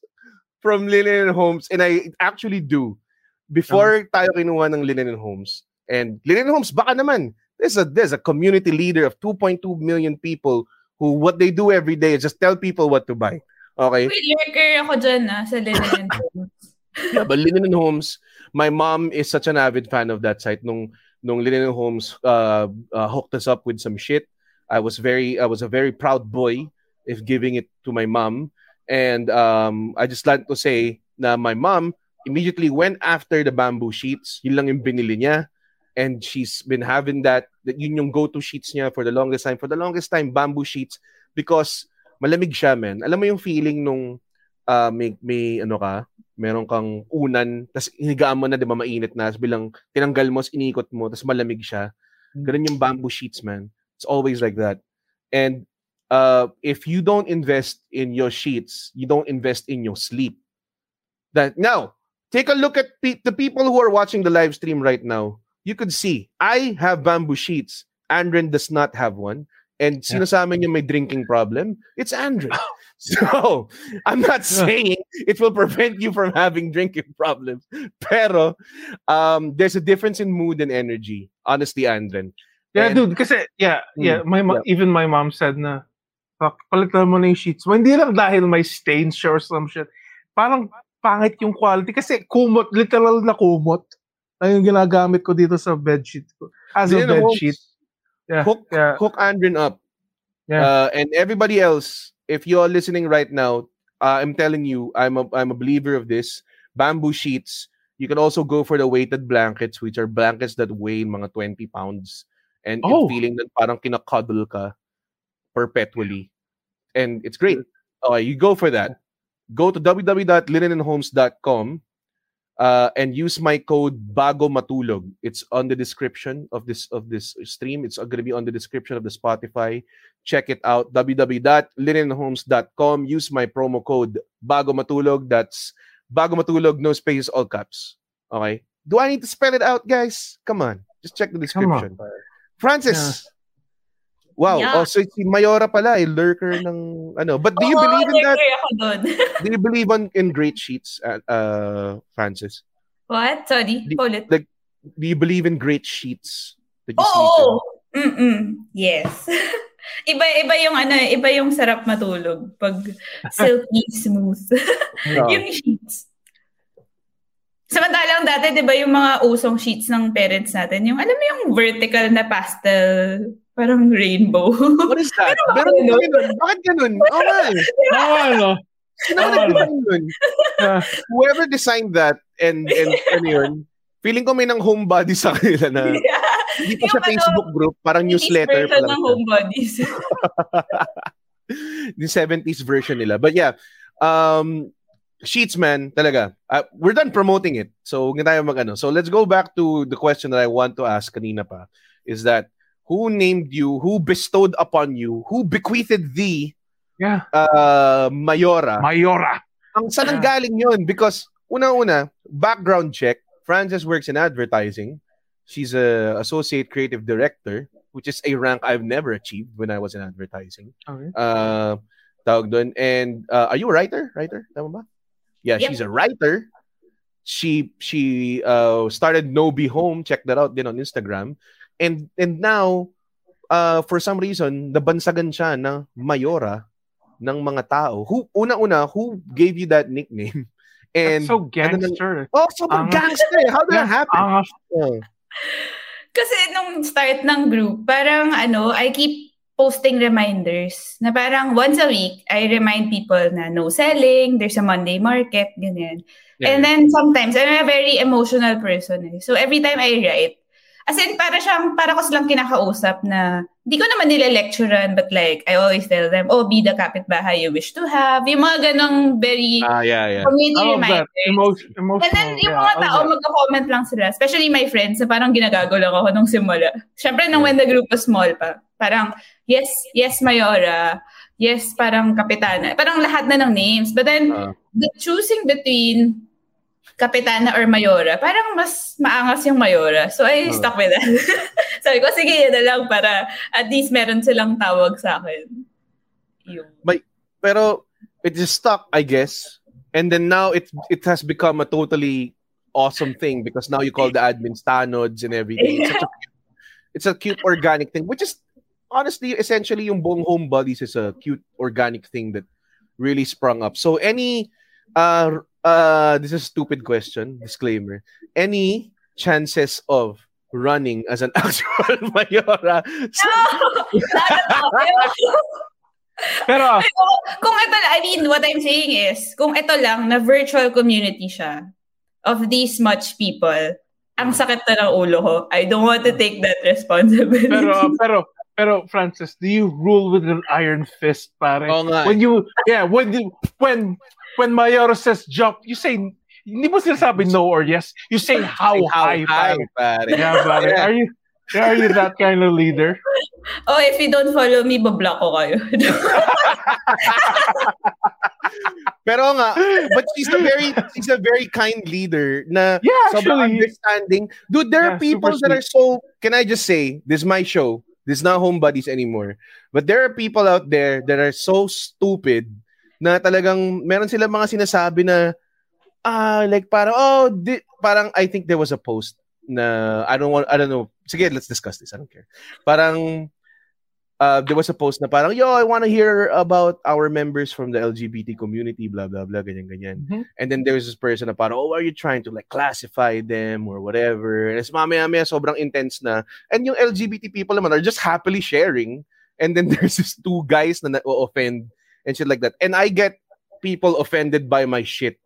from Linen and Homes, and I actually do. Before tayo kinuha ng Linen and Homes, and Linen and Homes, baka naman, there's a, there's a community leader of 2.2 million people who what they do every day is just tell people what to buy. Okay? Wait, lurker ako dyan ah, sa (coughs) Linen and Homes. Yeah, but Linen and Homes, my mom is such an avid fan of that site. Nung nung Linen and Homes uh, uh, hooked us up with some shit, I was very I was a very proud boy if giving it to my mom. And um, I just like to say na my mom immediately went after the bamboo sheets. Yun lang yung binili niya. And she's been having that, that yun yung go-to sheets niya for the longest time. For the longest time, bamboo sheets because malamig siya, man. Alam mo yung feeling nung uh, may, may ano ka, meron kang unan, tapos hinigaan mo na, di ba, mainit na, tapos bilang tinanggal mo, inikot mo, tapos malamig siya. Ganun yung bamboo sheets, man. It's always like that. And uh, if you don't invest in your sheets, you don't invest in your sleep. That Now, take a look at pe- the people who are watching the live stream right now. You could see, I have bamboo sheets. Andren does not have one. And sino sa amin yung may drinking problem? It's Andren. (laughs) So, I'm not (laughs) saying it will prevent you from having drinking problems. Pero, um, there's a difference in mood and energy. Honestly, Andren. Yeah, And- dude, kasi, yeah, yeah, Mm, my mo- even my mom said na, Fuck, palitan mo na yung sheets mo. Hindi lang dahil may stains or some shit. Parang pangit yung quality kasi kumot, literal na kumot. Na yung ginagamit ko dito sa bedsheet ko. As a Then, Holmes, bedsheet. Yeah. hook yeah. hook Andrin up. Yeah. Uh, and everybody else, if you're listening right now, uh, I'm telling you, I'm a I'm a believer of this. Bamboo sheets. You can also go for the weighted blankets, which are blankets that weigh mga 20 pounds. And Oh. feeling that parang kinakuddle ka perpetually. And it's great. Okay, you go for that. Go to www.linenandhomes.com uh, and use my code Bago Matulog. It's on the description of this of this stream. It's going to be on the description of the Spotify. Check it out. www.linenandhomes.com. Use my promo code Bago Matulog. That's Bago Matulog, no space, all caps. Okay. Do I need to spell it out, guys? Come on. Just check the description. Francis. Wow. Yeah. Oh, so si Mayora pala, eh, lurker ng ano. But do you Oo, believe in that? nag-agree ako dun. (laughs) Do you believe on in great sheets, uh, uh Francis? What? Sorry, Di- ulit. Like, do you believe in great sheets that you sleep Oo. Mm-mm. Yes. (laughs) iba iba yung ano, iba yung sarap matulog pag (laughs) silky smooth. in? yung sheets. Samantalang dati, di ba, yung mga usong sheets ng parents natin, yung, alam mo yung vertical na pastel, parang rainbow. (laughs) What is that? Pero Meron bakit? Bakit ganun? Oo nga (laughs) eh. Oo, ano? Sino ba nag-design nun? Yeah. Whoever designed that and, and ano yun, feeling ko may nang homebody sa kanila na (laughs) Yeah. hindi pa Yung siya ano, Facebook group, parang newsletter pa version lang. ng siya. home buddies. the 70s version nila. But yeah, um, Sheets, man, talaga. Uh, we're done promoting it. So, huwag na tayo mag ano. So, let's go back to the question that I want to ask kanina pa. Is that, who named you, who bestowed upon you, who bequeathed thee Yeah. uh, Mayora? Mayora. Ang saan ang galing yun? Because, una-una, background check, Frances works in advertising. She's a associate creative director, which is a rank I've never achieved when I was in advertising. Okay. Uh, tawag doon. And uh, are you a writer? Writer? Tama ba? Yeah, Yep. she's a writer. She she uh, started No Be Home. Check that out din on Instagram. And and now, uh, for some reason, nabansagan siya na Mayora ng mga tao. Who una-una who gave you that nickname? And That's so ano nang- gangster. oh, sobrang Angas. gangster. eh. How did that happen? Angas. (laughs) Oh. Kasi nung start ng group, parang ano, I keep posting reminders na parang once a week, I remind people na no selling, there's a Monday market, ganyan. And then sometimes, I'm a very emotional person eh. So every time I write, as in para siyang, para ko silang kinakausap na, di ko naman nila lecturean, but like, I always tell them, oh, be the kapitbahay you wish to have. Yung mga ganong very Ah, yeah, yeah. community that. reminders. Emotion, emotional. And then yung yeah, mga tao, that. magka-comment lang sila. Especially my friends, na parang ginagago lang ako nung simula. Siyempre, nung when the group was small pa. Parang, yes, yes, Mayora. Yes, parang Kapitana. Parang lahat na ng names. But then, Ah. the choosing between Kapitana or Mayora, parang mas maangas yung Mayora. So, I Ah. stuck with that. (laughs) Sabi ko, sige, yun na lang para at least meron silang tawag sa akin. Yung, Pero it just stuck, I guess. And then now it it has become a totally awesome thing because now you call the admins tanods and everything. It's, such a, (laughs) it's a cute organic thing, which is honestly essentially yung buong home buddies is a cute organic thing that really sprung up. So any uh uh this is a stupid question, disclaimer. Any chances of running as an (laughs) actual mayora? (laughs) Pero, kung ito, I mean, what I'm saying is, kung ito lang, na virtual community siya, of these much people, ang sakit na ng ulo ko. I don't want to take that responsibility. pero, (laughs) pero, pero, Francis, do you rule with an iron fist, pare? Oo nga. When you, yeah, when you, when, when Mayora says jump, you say, hindi mo sinasabi no or yes. You say how, high, pare. pare. Yeah, pare. Are you, are you that kind of leader? (laughs) oh, if you don't follow me, bablock ko kayo. (laughs) Pero nga, but she's a very she's a very kind leader na Yeah, sobrang actually. understanding. Dude, there are people super that are so can I just say, this is my show. This is not home buddies anymore. But there are people out there that are so stupid na talagang meron silang mga sinasabi na ah like parang oh di, parang I think there was a post na I don't want I don't know. Sige, let's discuss this. I don't care. Parang uh, there was a post na parang, yo, I want to hear about our members from the LGBT community, blah, blah, blah, ganyan, ganyan. Mhm. And then there's this person na parang, oh, are you trying to like classify them or whatever? And it's mamaya-maya sobrang intense na. And yung LGBT people naman are just happily sharing. And then (laughs) there's these two guys na na-offend and shit like that. And I get people offended by my shit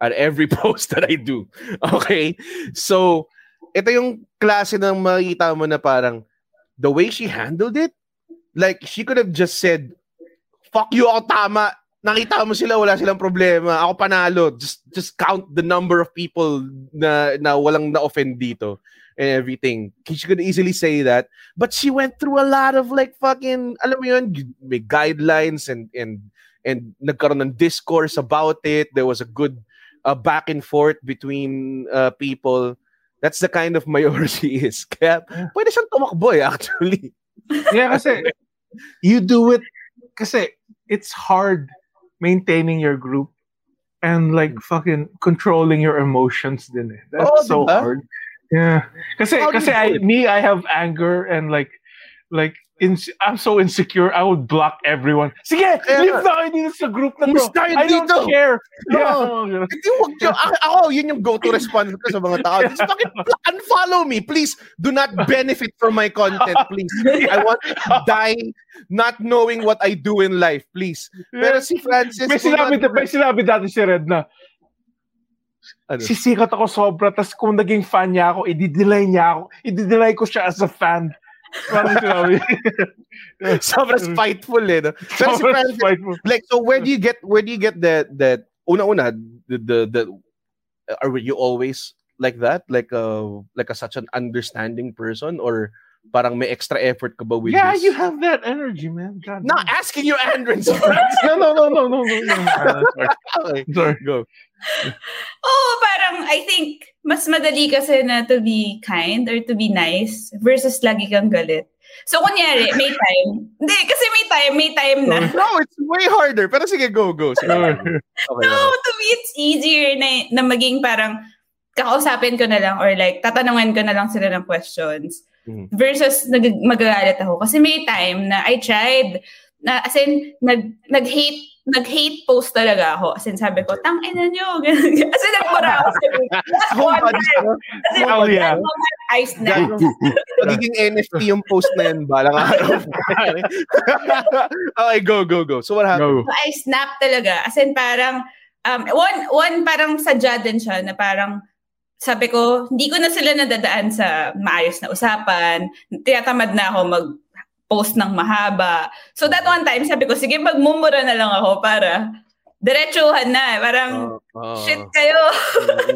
at every (laughs) post that I do. Okay? So, ito yung klase ng makikita mo na parang the way she handled it, like she could have just said, fuck you, ako tama. Nakita mo sila, wala silang problema. Ako panalo. Just just count the number of people na, na walang na-offend dito and everything. She could easily say that. But she went through a lot of like fucking, alam mo yun, may guidelines and and and nagkaroon ng discourse about it. There was a good uh, back and forth between uh, people. That's the kind of mayor (laughs) she is. Kaya pwede siyang tumakbo eh, actually. Yeah, kasi (laughs) you do it kasi it's hard maintaining your group and like fucking controlling your emotions din eh. That's Oh, so diba? hard. Yeah. Kasi How kasi I me I have anger and like like in, I'm so insecure I would block everyone. Sige, leave na kayo dito sa group na to. I don't dito. care. No. Oh, yeah. Hindi, wag niyo. Ako, yun yung go-to response ko sa mga tao. Just fucking unfollow me. Please, do not benefit from my content, please. I want to die not knowing what I do in life, please. Pero si Francis... May sinabi, may sinabi dati si Red na, Ano? sisikat ako sobra, tas kung naging fan niya ako, i-deny niya ako, i-deny ko siya as a fan. (laughs) Sobrang spiteful eh. No? Pero si Francis, spiteful. like, so where do you get, where do you get that, that, una-una, the, the, the, are you always like that? Like a, like a such an understanding person? Or parang may extra effort ka ba with Yeah, this? you have that energy, man. God Not damn. asking you, Andrew. (laughs) (laughs) no, no, no, no, no, no, no. (laughs) Sorry. okay, Sorry. go. Oh, parang I think mas madali kasi na to be kind or to be nice versus lagi kang galit. So, kunyari, may time. Hindi, kasi may time, may time na. No, it's way harder. Pero sige, go, go. Sige. Okay, No, okay. to me, it's easier na, na maging parang kakausapin ko na lang or like tatanungan ko na lang sila ng questions Mhm. versus nag magagalit ako. Kasi may time na I tried na as in nag nag-hate nag-hate post talaga ako. As in sabi ko, tang ina nyo. (laughs) As in nagmura ako. sa That's one time. As in, Oh, yeah. that moment, I snapped. Magiging NFT yung post na yun. Balang araw. (laughs) okay, go, go, go. So what happened? So, I snap talaga. As in parang, um, one, one parang sadya din siya na parang, sabi ko, hindi ko na sila nadadaan sa maayos na usapan. Tinatamad na ako mag-post ng mahaba. So that one time, sabi ko, sige, magmumura na lang ako para diretsuhan na. Parang, Uh, uh, shit kayo.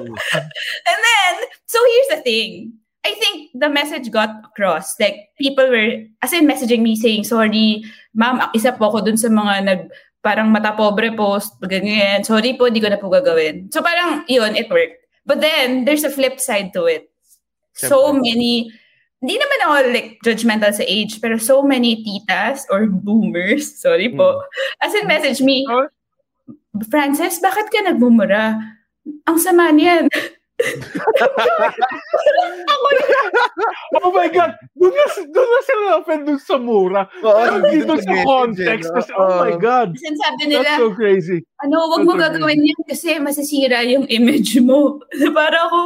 (laughs) And then, so here's the thing. I think the message got across. Like, people were, as in messaging me saying, sorry, ma'am, isa po ako dun sa mga nag, parang mata pobre post, ganyan. Sorry po, di ko na po gagawin. So parang, yun, it worked. But then, there's a flip side to it. So many, hindi naman ako like judgmental sa age, pero so many titas or boomers, (laughs) sorry po, mm. as in message me. Frances, bakit ka nagmumura? Ang sama niyan. (laughs) Oh my God! Doon na, doon na sila na-offend doon sa mura. Oo, Pero hindi dito sa context. eh. Kasi, oh my God! As in, sabi That's so crazy. ano, wag mo gagawin yan kasi masisira yung image mo. (laughs) Para ako,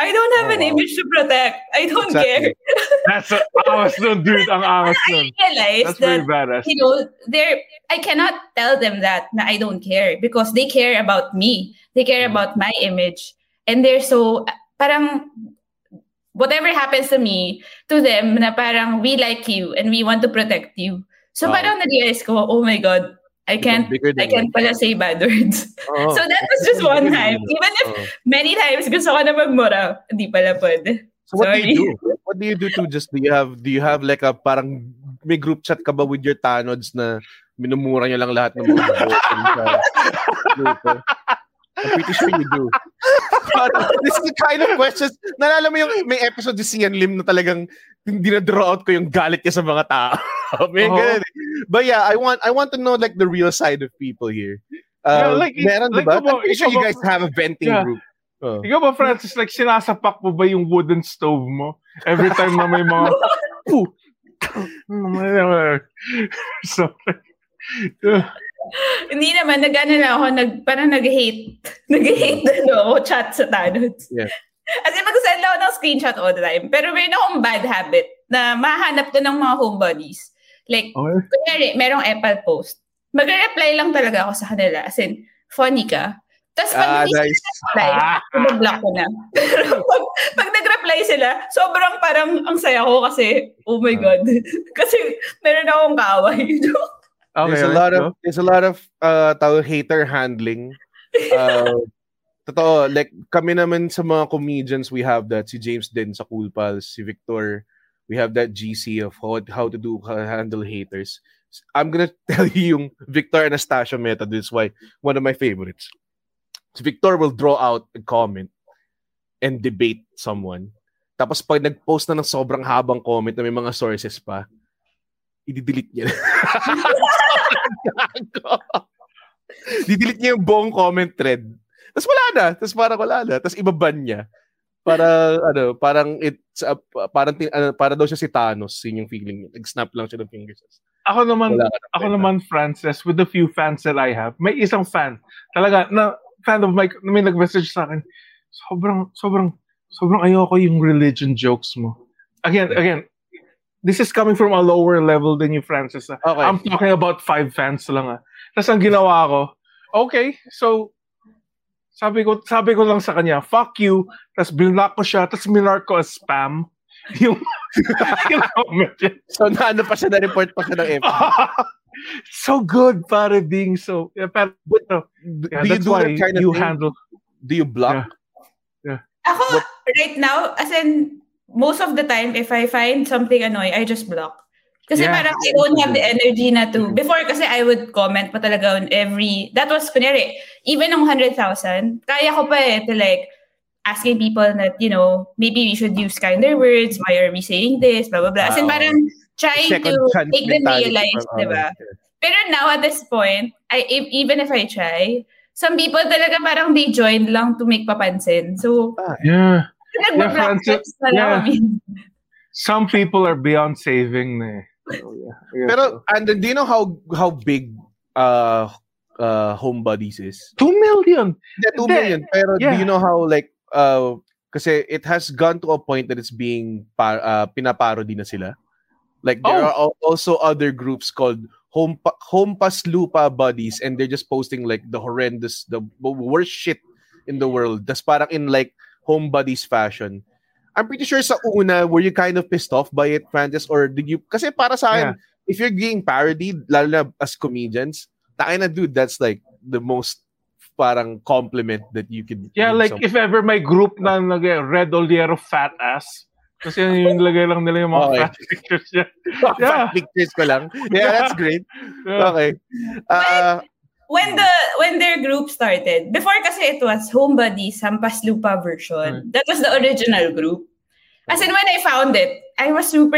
I don't have Oh, an wow. image to protect. I don't Exactly. care. (laughs) That's a, angas nun, dude. Ang angas nun. I realize That's that badass. you know, they're I cannot tell them that na I don't care because they care about me. They care Mm. about my image. And they're so parang whatever happens to me, to them na parang we like you and we want to protect you. So Wow. parang na-realize ko, oh my God, I can't I can't pala say bad words. (laughs) Oo. Oh. So that was just one time. Even if Oo. many times gusto ko na magmura, hindi pala pwede. So what do you do? What do you do to just do you have do you have like a parang may group chat ka ba with your tanods na minumura niyo lang lahat ng mga voting sa grupo? I'm pretty sure you do. (laughs) Parang, this is the kind of questions. Nalala mo yung may episode si Xian Lim na talagang dinadraw out ko yung galit niya sa mga tao. (laughs) may Oo. ganun eh. But yeah, I want I want to know like the real side of people here. Yeah, Uh, like, meron, like diba? ba- I'm sure you guys have a venting Yeah. group. Oh. Ikaw ba, Francis, like, sinasapak mo ba yung wooden stove mo? Every time na may mga, (laughs) so, (laughs) Hindi naman, nag-ano lang ako, nag, parang nag-hate. (laughs) Nag-hate na no, ako chat sa Thanos. Yeah. As in, mag-send ako ng screenshot all the time. Pero mayroon akong bad habit na mahanap ko ng mga homebodies. Like, okay. kunyari, merong Apple post. Magre-reply lang talaga ako sa kanila. As in, funny ka. Tapos pag Ah, nice. reply, i-block (laughs) ko na. Pero pag, pag nag-reply sila, sobrang parang ang saya ko kasi, oh my God. kasi meron akong kaaway. Okay, there's a lot go. of there's a lot of uh tawag hater handling. (laughs) Uh, totoo, like kami naman sa mga comedians, we have that si James din sa Cool Pals, si Victor, we have that GC of how, how to do how handle haters. I'm gonna (laughs) tell you yung Victor Anastacio method. This is why one of my favorites. Si Victor will draw out a comment and debate someone. Tapos pag nag-post na ng sobrang habang comment na may mga sources pa, i-delete niya. (laughs) Didelete niya yung buong comment thread. Tapos wala na. Tapos parang wala na. Tapos ibaban niya. Para, ano, parang it's, uh, parang, ano, para daw siya si Thanos. Yun yung feeling niya. Nag-snap lang siya ng fingers. Ako naman, Wala na ako kwenta. naman, Frances, with the few fans that I have, may isang fan, talaga, na fan of Mike, may nag-message sa akin, sobrang, sobrang, sobrang ayoko yung religion jokes mo. Again, again, this is coming from a lower level than you, Francis. ah. Okay. I'm talking about five fans lang ah. Tapos ang ginawa ko, okay, so, sabi ko, sabi ko lang sa kanya, fuck you, tapos binlock ko siya, tapos minark ko as spam. (laughs) Yung, (laughs) yung comment niya. So, naano pa siya, na-report pa siya ng F. (laughs) so good para being so yeah, pero, no, yeah, do you that's do why that kind of you thing? handle Do you block? Yeah. Ako, right now, as in, most of the time, if I find something annoying, I just block. Kasi Yeah. parang I don't have the energy na to. Before kasi I would comment pa talaga on every, that was, kunyari, even ng 100,000, kaya ko pa eh, to like, asking people that, you know, maybe we should use kinder words, why are we saying this, blah, blah, blah. As in, Ah, parang trying Second to make them realize, from- di ba? Pero now at this point, I if, even if I try, some people talaga parang they join lang to make papansin. So, yeah nagba-block Francis, na lang yeah. kami. (laughs) some people are beyond saving na eh. So, yeah. Yeah. Pero, and do you know how how big uh uh home buddies is? two million Yeah, 2 Hindi. million. Pero do you know how like uh kasi it has gone to a point that it's being pa- uh, pinaparody na sila. Like there Oh. are also other groups called Home Hampas Lupa Buddies and they're just posting like the horrendous the worst shit in the world. That's parang in like home buddies fashion. I'm pretty sure sa una were you kind of pissed off by it, Francis or did you kasi para sa akin if you're being parodied lalo na as comedians, tayo na dude that's like the most parang compliment that you can... yeah like someone. if ever my group na nag red Ollero fat ass kasi yun yung lagay lang nila yung mga Okay. fat pictures niya (laughs) Fat Yeah. pictures ko lang. Yeah, that's great. (laughs) Yeah. Okay. Uh, When the when their group started, before kasi it was Home Buddies, Hampas Lupa version. That was the original group. As in, when I found it, I was super,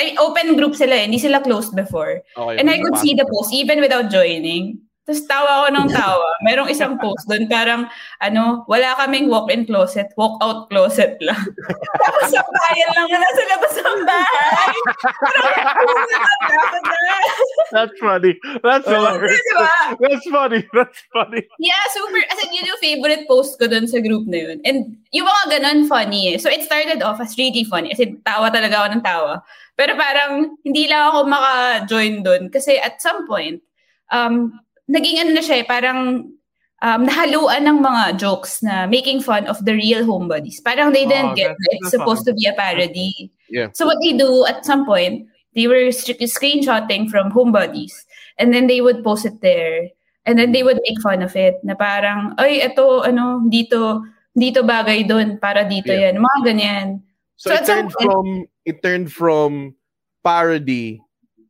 I open group sila, eh, hindi sila closed before. okay. And I could see the post even without joining. Tapos tawa ako ng tawa. Merong isang post doon, parang, ano, wala kaming walk-in closet, walk-out closet lang. (laughs) Tapos sa bayan lang na nasa labas bahay. (laughs) That's funny that's hilarious Diba? that's funny that's funny Yeah, super. As in, yun yung favorite post ko dun sa group na yun. And yung mga ganun funny eh. So it started off as really funny. As in, tawa talaga ako ng tawa. Pero parang, hindi lang ako maka-join dun. Kasi at some point, um, naging ano na siya eh, parang um, nahaluan ng mga jokes na making fun of the real home buddies. Parang they didn't Oh, get that's- that it's supposed fine. to be a parody. Yeah. So what they do at some point, they were st- screenshotting from home buddies. And then they would post it there. And then they would make fun of it. Na parang, ay, ito, ano, dito, dito bagay doon, para dito Yeah. yan. Mga ganyan. So, So it turned point- from it turned from parody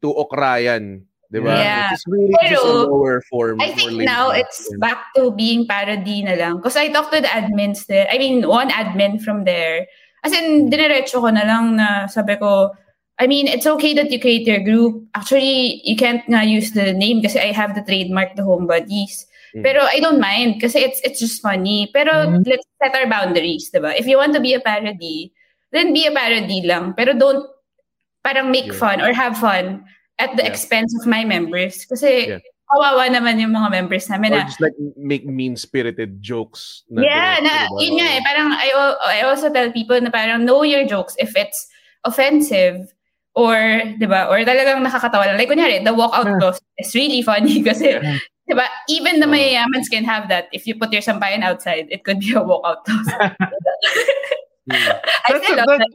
to okrayan, 'di ba? Yeah. It's really just a Pero, lower form. I think now it's form. back to being parody na lang. Because I talked to the admins there. I mean, one admin from there. As in, diniretso ko na lang na sabi ko, I mean, it's okay that you create your group. Actually, you can't nga use the name kasi I have the trademark, the home buddies. Mm. Pero I don't mind kasi it's it's just funny. Pero Mhm. let's set our boundaries, diba? If you want to be a parody, then be a parody lang. Pero don't parang make Yeah. fun or have fun at the Yeah. expense of my members. Kasi Yeah. kawawa naman yung mga members namin Or na just like make mean-spirited jokes. Na Yeah, na, yun nga eh. Parang I, I also tell people na parang know your jokes if it's offensive or, di ba, or talagang nakakatawa lang. Like, kunyari, the walkout Yeah. clause is really funny (laughs) kasi, Yeah. di ba, even the mayayamans can have that. If you put your sampayan outside, it could be a walkout clause. Hmm. (laughs) I That's, that, that.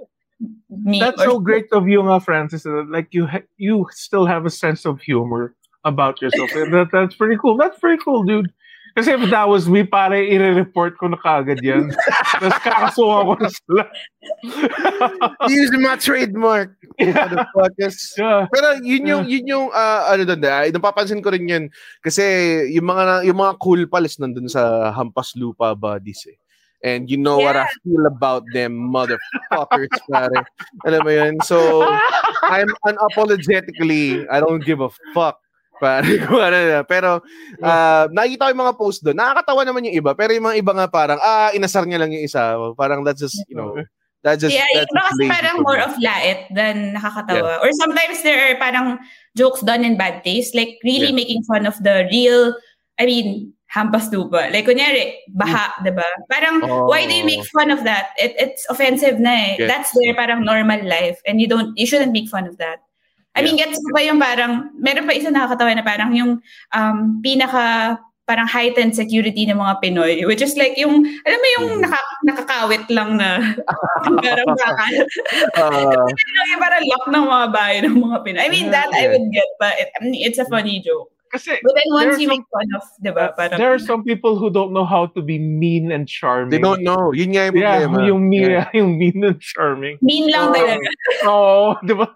Me, that's or- so great of you, nga, Francis. Like you, ha- you still have a sense of humor about yourself. That, that's pretty cool. That's pretty cool, dude. Kasi if that was me, pare, i-report ko na kaagad yan. (laughs) Tapos kakasuha ko na sila. (laughs) Using my trademark. yeah. Motherfuckers. yeah. Pero yun yung yun yung ah, ano doon, ay napapansin ko rin yun kasi yung mga yung mga cool pals nandun sa Hampas Lupa Buddies eh. And you know what I feel about them motherfuckers, (laughs) pare. Alam mo yun? So, I'm unapologetically, I don't give a fuck. Pare, (laughs) ano na. Pero, ah, nakikita ko yung mga post doon. Nakakatawa naman yung iba. Pero yung mga iba nga parang, ah, inasar niya lang yung isa. Parang that's just, you know, that's just, yeah, iba just kasi parang more of lait than nakakatawa. Or sometimes there are parang jokes done in bad taste, like really Yeah. making fun of the real, I mean, hampas lupa. Like, kunyari, baha, di ba? Parang, why do you make Oh. fun of that? It, it's offensive na eh. Yes. That's their parang normal life and you don't, you shouldn't make fun of that. I mean, gets ko pa yung parang, meron pa isa nakakatawa na parang yung um, pinaka parang heightened security ng mga Pinoy, which is like yung, alam mo yung Mhm. naka, nakakawit lang na (laughs) parang. Ah, lang (laughs) yung parang lock ng mga bahay ng mga Pinoy. I mean, that I would get, but it, I mean, it's a funny joke. Kasi But then once There are you some- make fun of, di ba, parang, there are some people who don't know how to be mean and charming. they don't know. Yun nga yung Yeah, problema. yung mean, Yeah. (laughs) yung mean and charming. mean lang Oh. talaga. (laughs) Oo, di ba?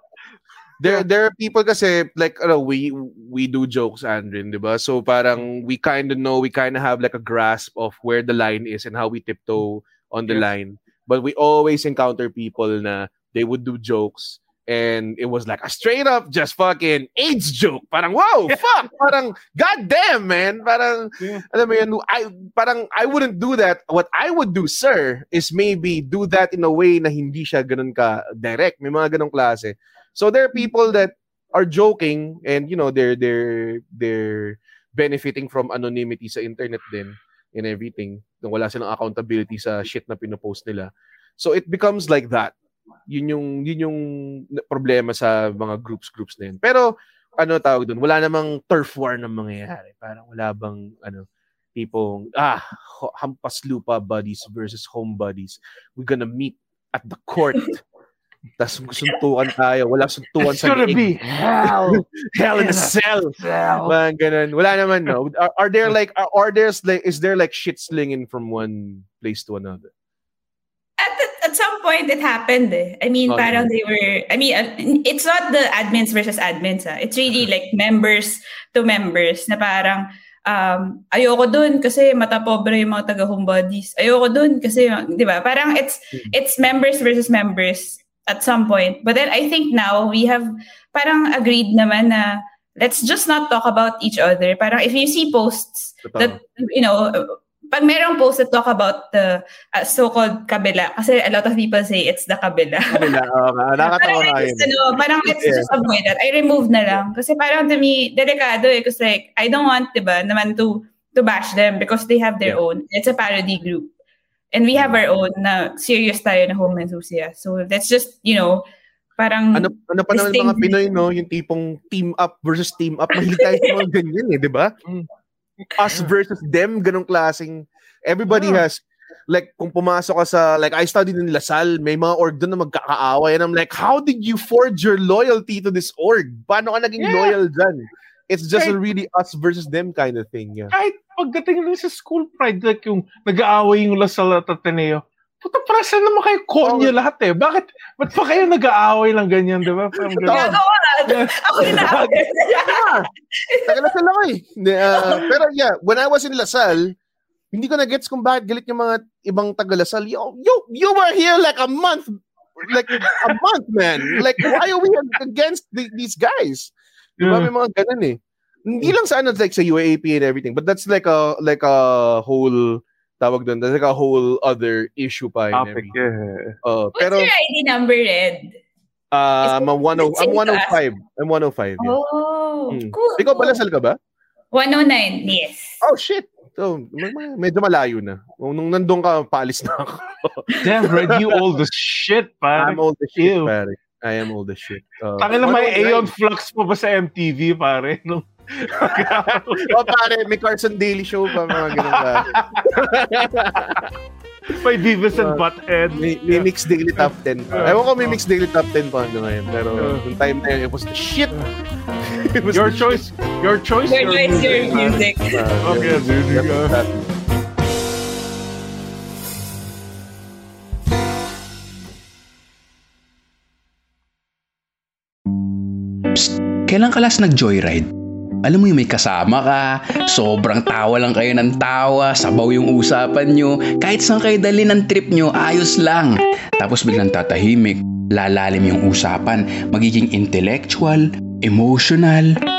There there are people kasi like ano, we we do jokes Andrin, 'di ba? So parang we kind of know, we kind of have like a grasp of where the line is and how we tiptoe on the Yes. line. But we always encounter people na they would do jokes and it was like a straight up just fucking AIDS joke. Parang wow, fuck, parang goddamn man, parang Yeah. alam mo yun, I parang I wouldn't do that. What I would do, sir, is maybe do that in a way na hindi siya ganun ka direct. May mga ganung klase. So there are people that are joking and you know they're they're they're benefiting from anonymity sa internet din and everything. Wala silang accountability sa shit na pinopost nila. So it becomes like that. Yun yung yun yung problema sa mga groups groups na yun. Pero ano tawag doon? Wala namang turf war na mangyayari. Parang wala bang ano tipong ah hampas lupa buddies versus home buddies. We're gonna meet at the court. (laughs) Tapos suntukan tayo. Wala suntukan It's sa gonna be hell. (laughs) Hell in a cell. hell. Mga ganun. Wala naman, no? Are, are there like, are, are there's like, is there like shit slinging from one place to another? At, at, at some point, it happened eh. I mean, Oh, parang they were, I mean, uh, it's not the admins versus admins ah. It's really like members to members na parang, um, ayoko dun kasi mata pobre yung mga taga home buddies. Ayoko dun kasi, di ba? Parang it's, Hmm. it's members versus members at some point. But then I think now we have parang agreed naman na let's just not talk about each other. Parang if you see posts that, you know, pag merong post that talk about the uh, so-called kabila, kasi a lot of people say it's the kabila. Kabila, oo nga. Nakatawa (laughs) parang, I yun. just, ano, parang let's Yeah. just avoid that. I remove na lang. Kasi parang to me, delikado eh. Kasi like, I don't want, diba, naman to, to bash them because they have their Yeah. own. It's a parody group. And we have our own na serious tayo na home enthusiast. So let's just, you know, parang... Ano, ano pa naman mga Pinoy, no? Yung tipong team up versus team up. Mahilig tayo sa mga (laughs) ganyan eh, di ba? Us versus them, ganong klaseng. Everybody Yeah. has, like, kung pumasok ka sa, like, I studied in La Salle, may mga org doon na magkakaaway. And I'm like, how did you forge your loyalty to this org? Paano ka naging Yeah. loyal dyan? It's just a really us versus them kind of thing. Yeah. Kahit pagdating lang sa school pride, like yung nag-aaway yung La Salle at Ateneo, puta para saan naman kayo konyo Oh. lahat eh? Bakit, ba't pa kayo nag-aaway lang ganyan, di ba? Parang. Gagawa! Ako yung na-away. Taga Lasal ako eh. Ah, pero yeah, when I was in Lasal, hindi ko na-gets kung bakit galit yung mga ibang taga Lasal. Yo, you, you were here like a month. Like a month, man. Like, why are we against the, these guys? Di ba? Yeah. May mga ganun eh. Hindi lang sa ano, like sa UAP and everything. But that's like a, like a whole, tawag doon, that's like a whole other issue pa. and Topic, everything. yeah. Uh, What's pero, your ID number, Red? Uh, I'm, a 10, I'm 105. I'm 105. Yeah. Oh, Mm. cool. Ikaw, cool. balasal ka ba? 109, yes. Oh, shit. So, me- me- medyo malayo na. Nung nung nandun ka, paalis na ako. (laughs) Damn, Red, you old as shit, pare. I'm old as shit, Ew. pare. I am old as shit. Uh, Tangin na may Aeon Flux pa ba sa MTV, pare? (laughs) No? (laughs) oh, pare, may Carson Daily Show pa, mga ganun ba? (laughs) may Beavis and Butthead. May, may Mix Daily Top 10 pa. Ewan ko may Mix Daily Top 10 pa hanggang ngayon. Pero yung time na yun, it was the shit. (laughs) It was Your the choice, your choice, Your choice, your music. shit. Uh, Okay, yeah, dude, that- yeah. that- Kailan ka last nag-joyride? Alam mo yung may kasama ka, sobrang tawa lang kayo ng tawa, sabaw yung usapan nyo, kahit saan kayo dali ng trip nyo, ayos lang. Tapos biglang tatahimik, lalalim yung usapan, magiging intellectual, emotional.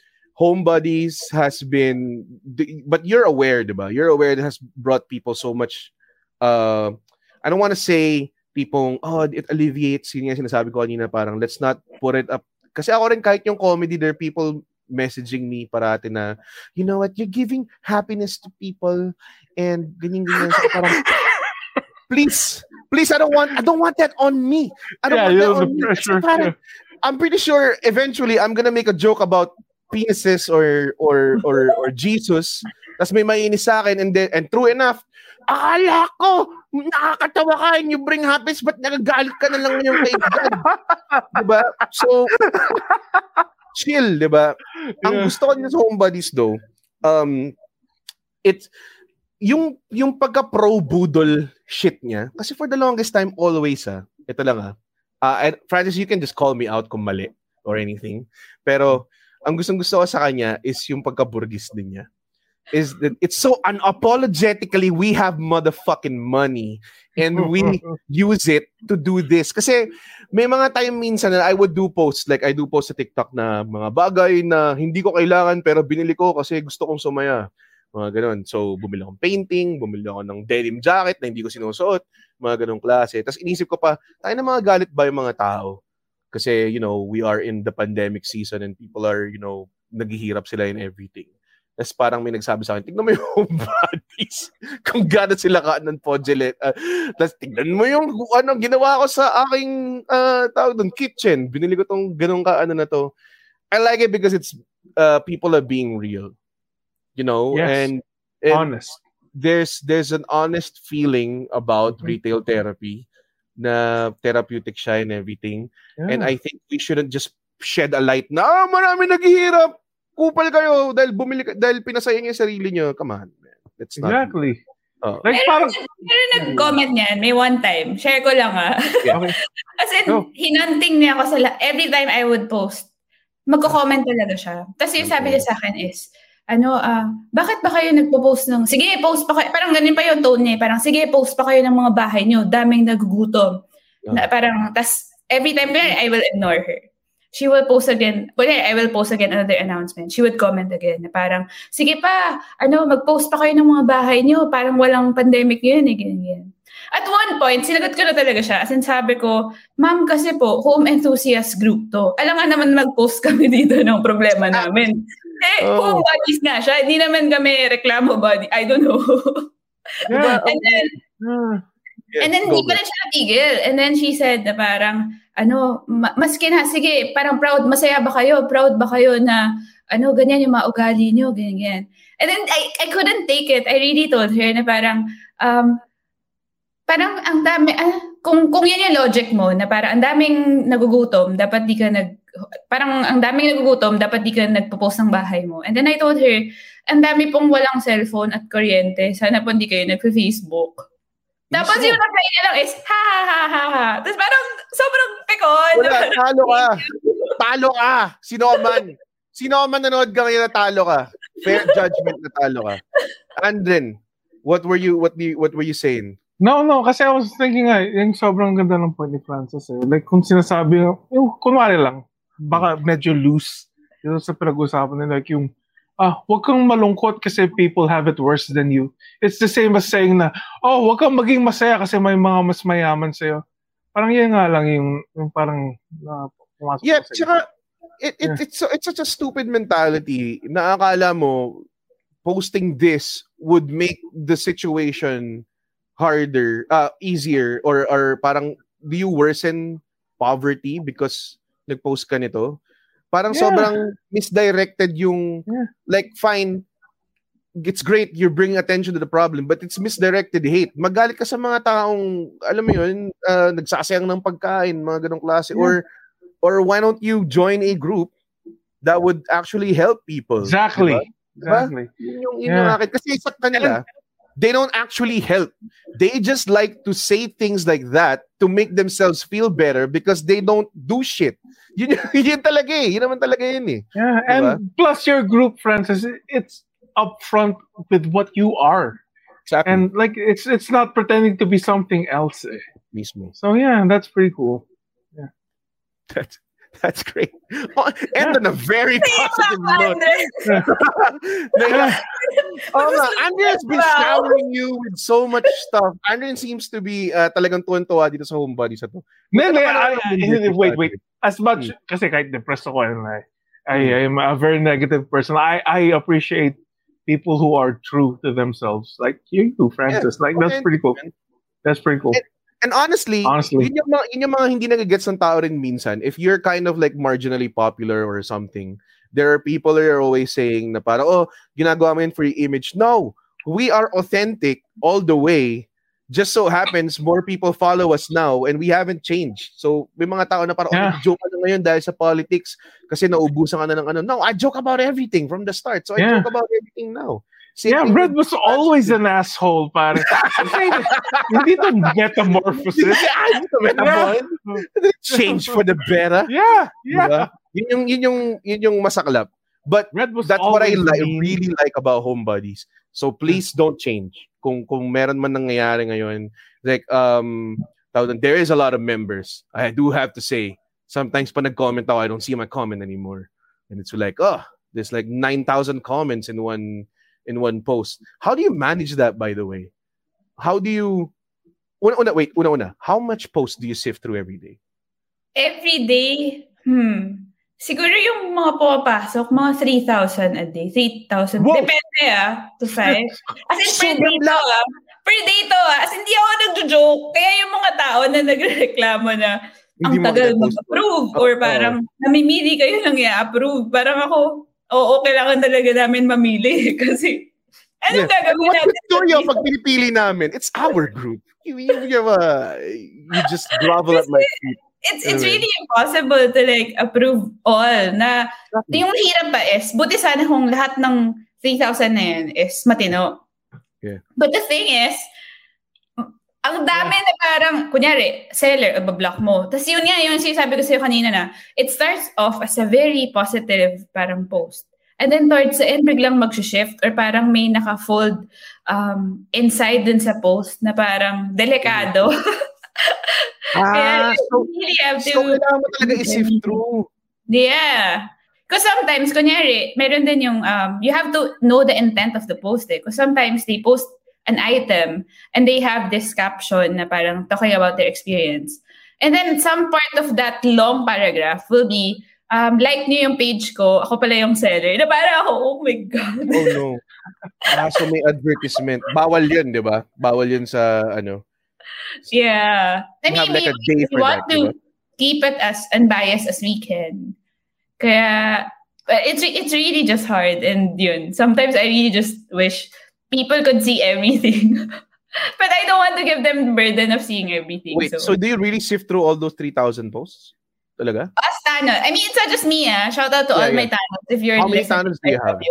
Home Buddies has been but you're aware, 'di ba? You're aware it has brought people so much uh I don't want to say tipong oh it alleviates yun nga sinasabi ko kanina parang let's not put it up. Kasi ako rin kahit yung comedy there are people messaging me parati na you know what? You're giving happiness to people and ganyan ganyan. So parang (laughs) please please I don't want I don't want that on me. I don't Yeah, want that on me. Pressure. parang, I'm pretty sure eventually I'm gonna make a joke about penises or or or or Jesus. Tapos may mainis sa akin and then, and true enough, akala ko nakakatawa ka and you bring happiness but nagagalit ka na lang ngayon kay God. (laughs) diba? So, chill, diba? Ang gusto ko din sa home buddies though, um, it's, yung, yung pagka-pro budol shit niya, kasi for the longest time, always ah, ito lang ah, uh, Francis, you can just call me out kung mali or anything. Pero, ang gustong gusto ko sa kanya is yung pagka-burgis din niya. Is that it's so unapologetically we have motherfucking money and we (laughs) use it to do this. Kasi may mga time minsan na I would do posts, like I do post sa TikTok na mga bagay na hindi ko kailangan pero binili ko kasi gusto kong sumaya. Mga ganun. So, bumili akong painting, bumili ako ng denim jacket na hindi ko sinusuot, mga ganung klase. Tapos inisip ko pa, tayo na mga galit ba yung mga tao? Kasi, you know, we are in the pandemic season and people are, you know, naghihirap sila in everything. Tapos parang may nagsabi sa akin, tignan mo yung (laughs) bodies. Kung gano'n sila ka ng podgelet. Uh, Tapos tignan mo yung ano, ginawa ko sa aking uh, tawag doon, kitchen. Binili ko tong ganun ka ano na to. I like it because it's uh, people are being real. You know? Yes. And, and Honest. there's there's an honest feeling about Mhm. retail therapy na therapeutic siya and everything. And I think we shouldn't just shed a light na, ah, marami naghihirap. Kupal kayo dahil bumili ka, dahil pinasaya niyo yung sarili niyo. Come on, man. That's not Exactly. Oh. Like parang, Pero nag-comment niyan, may one time. Share ko lang ah. okay. (laughs) As in, Go. hinanting niya ako sa la- every time I would post, magko-comment talaga siya. Tapos yung sabi niya sa akin is, ano, ah, bakit ba kayo nagpo-post ng, sige, post pa kayo, parang ganun pa yung tone niya, eh. parang, sige, post pa kayo ng mga bahay niyo, daming nagugutom. Na, parang, tas, every time, I will ignore her. She will post again, well, I will post again another announcement. She would comment again, na parang, sige pa, ano, mag-post pa kayo ng mga bahay niyo, parang walang pandemic yun, eh, ganyan, ganyan. At one point, sinagot ko na talaga siya. As in, sabi ko, ma'am, kasi po, home enthusiast group to. Alam nga naman mag-post kami (laughs) dito ng problema namin. Eh, Oh. home buddies nga siya. Hindi naman kami reklamo body. I don't know. Yeah. and then, yeah. Yes, and then, go, hindi pa go. na siya natigil. And then she said na parang, ano, ma- maski na, sige, parang proud, masaya ba kayo? Proud ba kayo na, ano, ganyan yung mga ugali nyo, ganyan, ganyan. And then, I, I couldn't take it. I really told her na parang, um, parang ang dami, ah, kung, kung yan yung logic mo, na parang ang daming nagugutom, dapat di ka nag, parang ang daming nagugutom, dapat di ka nagpo-post ng bahay mo. And then I told her, ang dami pong walang cellphone at kuryente, sana po hindi kayo nagpe-Facebook. Tapos yung reply niya lang is, ha ha ha ha ha. Tapos parang sobrang pikon. Wala, talo ka. talo ka. Sino ka man. Sino ka man nanood ka ngayon na talo ka. Fair judgment na talo ka. Andren, what were you what you, what were you saying? No, no, kasi I was thinking nga, yung sobrang ganda ng point ni Francis eh. Like, kung sinasabi, yung kunwari lang, baka medyo loose. Yung sa pinag-usapan nila, like yung, ah, wag kang malungkot kasi people have it worse than you. It's the same as saying na, oh, wag kang maging masaya kasi may mga mas mayaman sa'yo. Parang yan nga lang yung, yung parang, na, pumasok Yeah, sa tsaka, it, it, it's, so- it's such a stupid mentality na akala mo posting this would make the situation harder, uh, easier, or, or parang do you worsen poverty because nag-post ka nito? Parang Yeah. sobrang misdirected yung, Yeah. like, fine, it's great you bring attention to the problem but it's misdirected hate. Magalit ka sa mga taong alam mo yun, uh, nagsasayang ng pagkain, mga ganong klase or or why don't you join a group that would actually help people? Exactly. Diba? Exactly. Yun yung, yun yung Yeah. akin. Kasi sa kanila, they don't actually help. They just like to say things like that to make themselves feel better because they don't do shit. (laughs) Yun, yun, talaga eh. Yun naman talaga yun eh. Yeah, and plus your group, Francis, it's upfront with what you are. Exactly. And like it's it's not pretending to be something else. eh. Mismo. So yeah, that's pretty cool. Yeah. That's, (laughs) that's great. Oh, and on a very positive note. Like, (laughs) (laughs) oh, Andrea's been Wow. showering you with so much stuff. Andrea seems to be uh, talagang tuwan-tuwa dito sa home buddy sa to. Then, Ito I, naman I, ang I- wait, wait. As much, Hmm. kasi kahit depressed ako, and I, I, I'm a very negative person. I, I appreciate people who are true to themselves. Like you, Francis. Like, that's Okay. pretty cool. That's pretty cool. And honestly, Honestly. yun yung mga, yun yung mga hindi nagagets ng tao rin minsan. If you're kind of like marginally popular or something, there are people that are always saying na parang, oh, ginagawa mo yun for your image. No, we are authentic all the way. Just so happens, more people follow us now and we haven't changed. So, may mga tao na parang, oh, Yeah. oh, joke na ngayon dahil sa politics kasi naubusan ka na ng ano. No, I joke about everything from the start. So, I Yeah. joke about everything now. Same Yeah, Red was always an asshole, pare. Hindi to metamorphosis. (laughs) Yeah. Change for the better. Yeah, yeah. Diba? Yun yung yun yung yun yung masaklap. But Red was that's what I like really like about home buddies. So please don't change. Kung kung meron man nangyayari ngayon, like um there is a lot of members. I do have to say, sometimes pa nag-comment ako, I don't see my comment anymore. And it's like, oh, there's like 9,000 comments in one in one post. How do you manage that by the way? How do you Una, una, wait, una, una. How much posts do you sift through every day? Every day, hmm. Siguro yung mga pumapasok, mga 3,000 a day. 3,000. Wow. Depende ah, to 5. As in, per day to ah. Per day to ah. As in, hindi ako nagjo-joke. Kaya yung mga tao na nagreklamo na ang tagal mag-approve or parang namimili kayo lang i-approve. Parang ako, oo, kailangan talaga namin mamili (laughs) kasi anong Yeah. gagawin What's natin? the story of pag pinipili namin? It's our group. You, you, you, uh, you just grovel at my feet. It's it's really impossible to like approve all na yung hirap pa is buti sana kung lahat ng 3,000 na yun is matino. Yeah. But the thing is, ang dami na parang, kunyari, seller, ibablock mo. Tapos yun nga, yung sinasabi ko sa'yo kanina na, it starts off as a very positive parang post. And then towards the end, biglang mag-shift or parang may naka-fold um, inside dun sa post na parang delikado. (laughs) Kaya Ah, you so, really have to... so kailangan mo talaga i-sift through. Yeah. Because sometimes, kunyari, meron din yung, um, you have to know the intent of the post eh. Because sometimes they post an item and they have this caption na parang talking about their experience. And then some part of that long paragraph will be, um, like niyo yung page ko, ako pala yung seller. Na parang ako, oh my God. Oh no. Ah, so may advertisement. Bawal yun, di ba? Bawal yun sa, ano. Yeah. I You have mean, like a we, day we for want that, to diba? keep it as unbiased as we can. Kaya, it's, it's really just hard. And yun, sometimes I really just wish people could see everything. (laughs) but I don't want to give them the burden of seeing everything. Wait, so do you really sift through all those 3,000 posts? Talaga? Us tanods. I mean, it's not just me. Ah. Shout out to Yeah, all my yeah. tanods. If you're How many listening tanods do you have? love.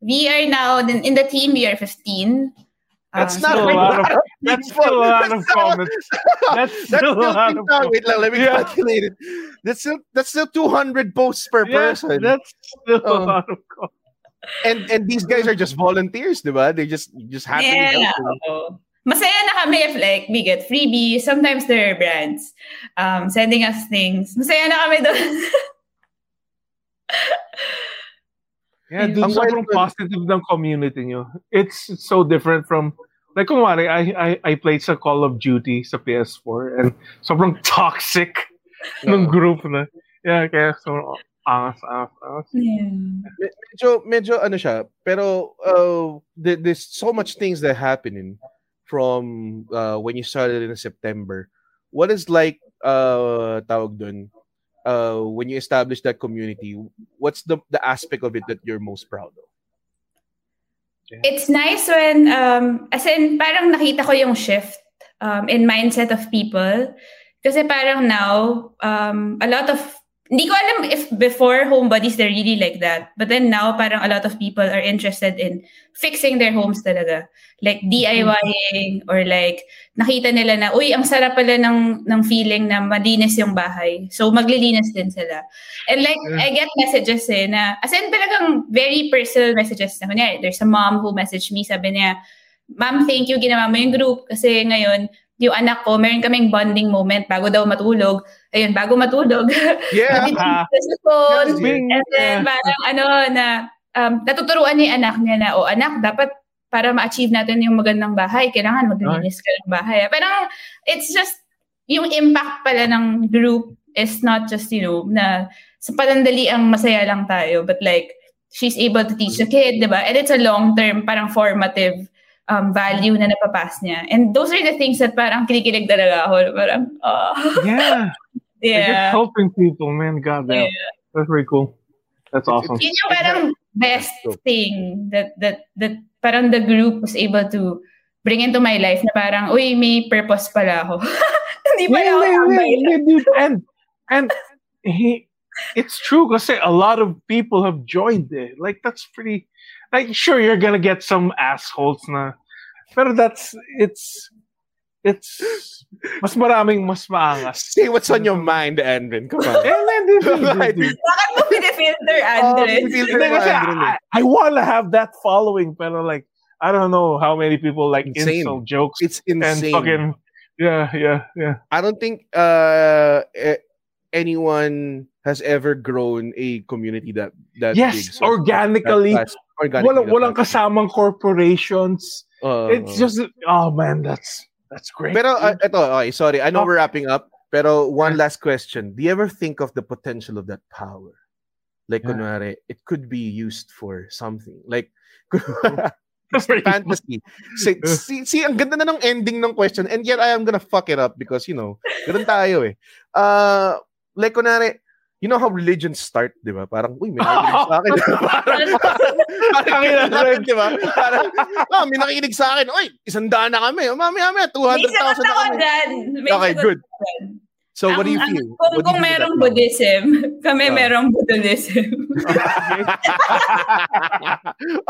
We are now, in in the team, we are 15. That's Um, not so- a lot of. (laughs) That's still a lot of comments. (laughs) That's That's still still a lot of. two- wait let me Yeah. calculate it. That's still that's still 200 posts per Yeah, person. that's still a Oh. lot of comments. And and these guys are just volunteers, diba? They just just happily Yeah. helping. oo. Masaya na kami if like we get freebies. Sometimes there are brands um, sending us things. Masaya na kami doon. Yeah, dude, Ang sobrang positive ng community nyo. It's so different from, like, kunwari, I, I, I played sa Call of Duty sa PS4 and sobrang toxic ng group na. Yeah, kaya sobrang angas, angas, angas. yeah. Me- Medyo medyo ano siya, pero uh, there- there's so much things that happening from uh, when you started in September. What is like uh tawag dun? Uh, when you establish that community, what's the the aspect of it that you're most proud of? It's nice when, um, as in, parang nakita ko yung shift um, in mindset of people. Kasi parang now, um, a lot of, hindi ko alam if before home buddies they're really like that. But then now, parang a lot of people are interested in fixing their homes talaga. Like DIYing or like nakita nila na, uy, ang sarap pala ng, ng feeling na malinis yung bahay. So maglilinis din sila. And like, Yeah. I get messages eh na, as in talagang very personal messages na, kunyari, there's a mom who messaged me, sabi niya, Ma'am, thank you, ginawa mo yung group kasi ngayon, yung anak ko, meron kaming bonding moment bago daw matulog. Ayun, bago matulog. (laughs) Yeah. Sa phone. Bing. And then, parang ano, na, um, natuturuan ni anak niya na, o anak, dapat para ma-achieve natin yung magandang bahay, kailangan maglinis ka ng bahay. Parang, it's just, yung impact pala ng group is not just, you know, na sa panandali ang masaya lang tayo, but like, she's able to teach the kid, di ba? And it's a long-term, parang formative um, value na napapas niya. And those are the things that parang kinikilig talaga ako. Parang, oh, Yeah. Like, it's (laughs) yeah. helping people, man. God damn. That's very cool. That's awesome. Yun yung parang best thing that, that, that parang the group was able to bring into my life na parang, uy, may purpose pala ako. (laughs) Hindi pala Yeah, ako yeah, yeah, yeah, dude. And, and he, it's true because a lot of people have joined it. Like, that's pretty, like, sure, you're to get some assholes na, pero that's, it's, it's, mas maraming mas maangas. Say what's on your mind, Andren. Come on. And dude. (laughs) Bakit mo pinifilter, Oh, Andres? pinifilter Hindi, kasi eh. I, I want to have that following, pero like, I don't know how many people like Insane. insult jokes It's and insane. fucking, yeah, yeah, yeah. I don't think uh eh, anyone has ever grown a community that that big. Yes, so- organically. that fast. Organically, Walang, that walang kasamang corporations. Uh, It's just, oh man, that's that's great. Pero uh, ito, okay, sorry. I know Oh. we're wrapping up. Pero one last question. Do you ever think of the potential of that power? Like, Yeah. kunwari, it could be used for something. Like, (laughs) (laughs) fantasy. See, see, see, ang ganda na ng ending ng question and yet I am gonna fuck it up because, you know, ganun tayo eh. Uh, like, kunwari, you know how religions start, di ba? Parang, uy, may nakikinig sa akin. (laughs) parang, parang, parang, ina, ganun, di ba? Parang, ah, may nakikinig sa akin. Uy, isang daan na kami. Mamaya, mamaya, 200,000 May sagot na ako kami. May Okay, good. So, what do you Ang- ang- feel? Kung, What kung merong? Buddhism, (laughs) kami Ah. merong Buddhism. (laughs)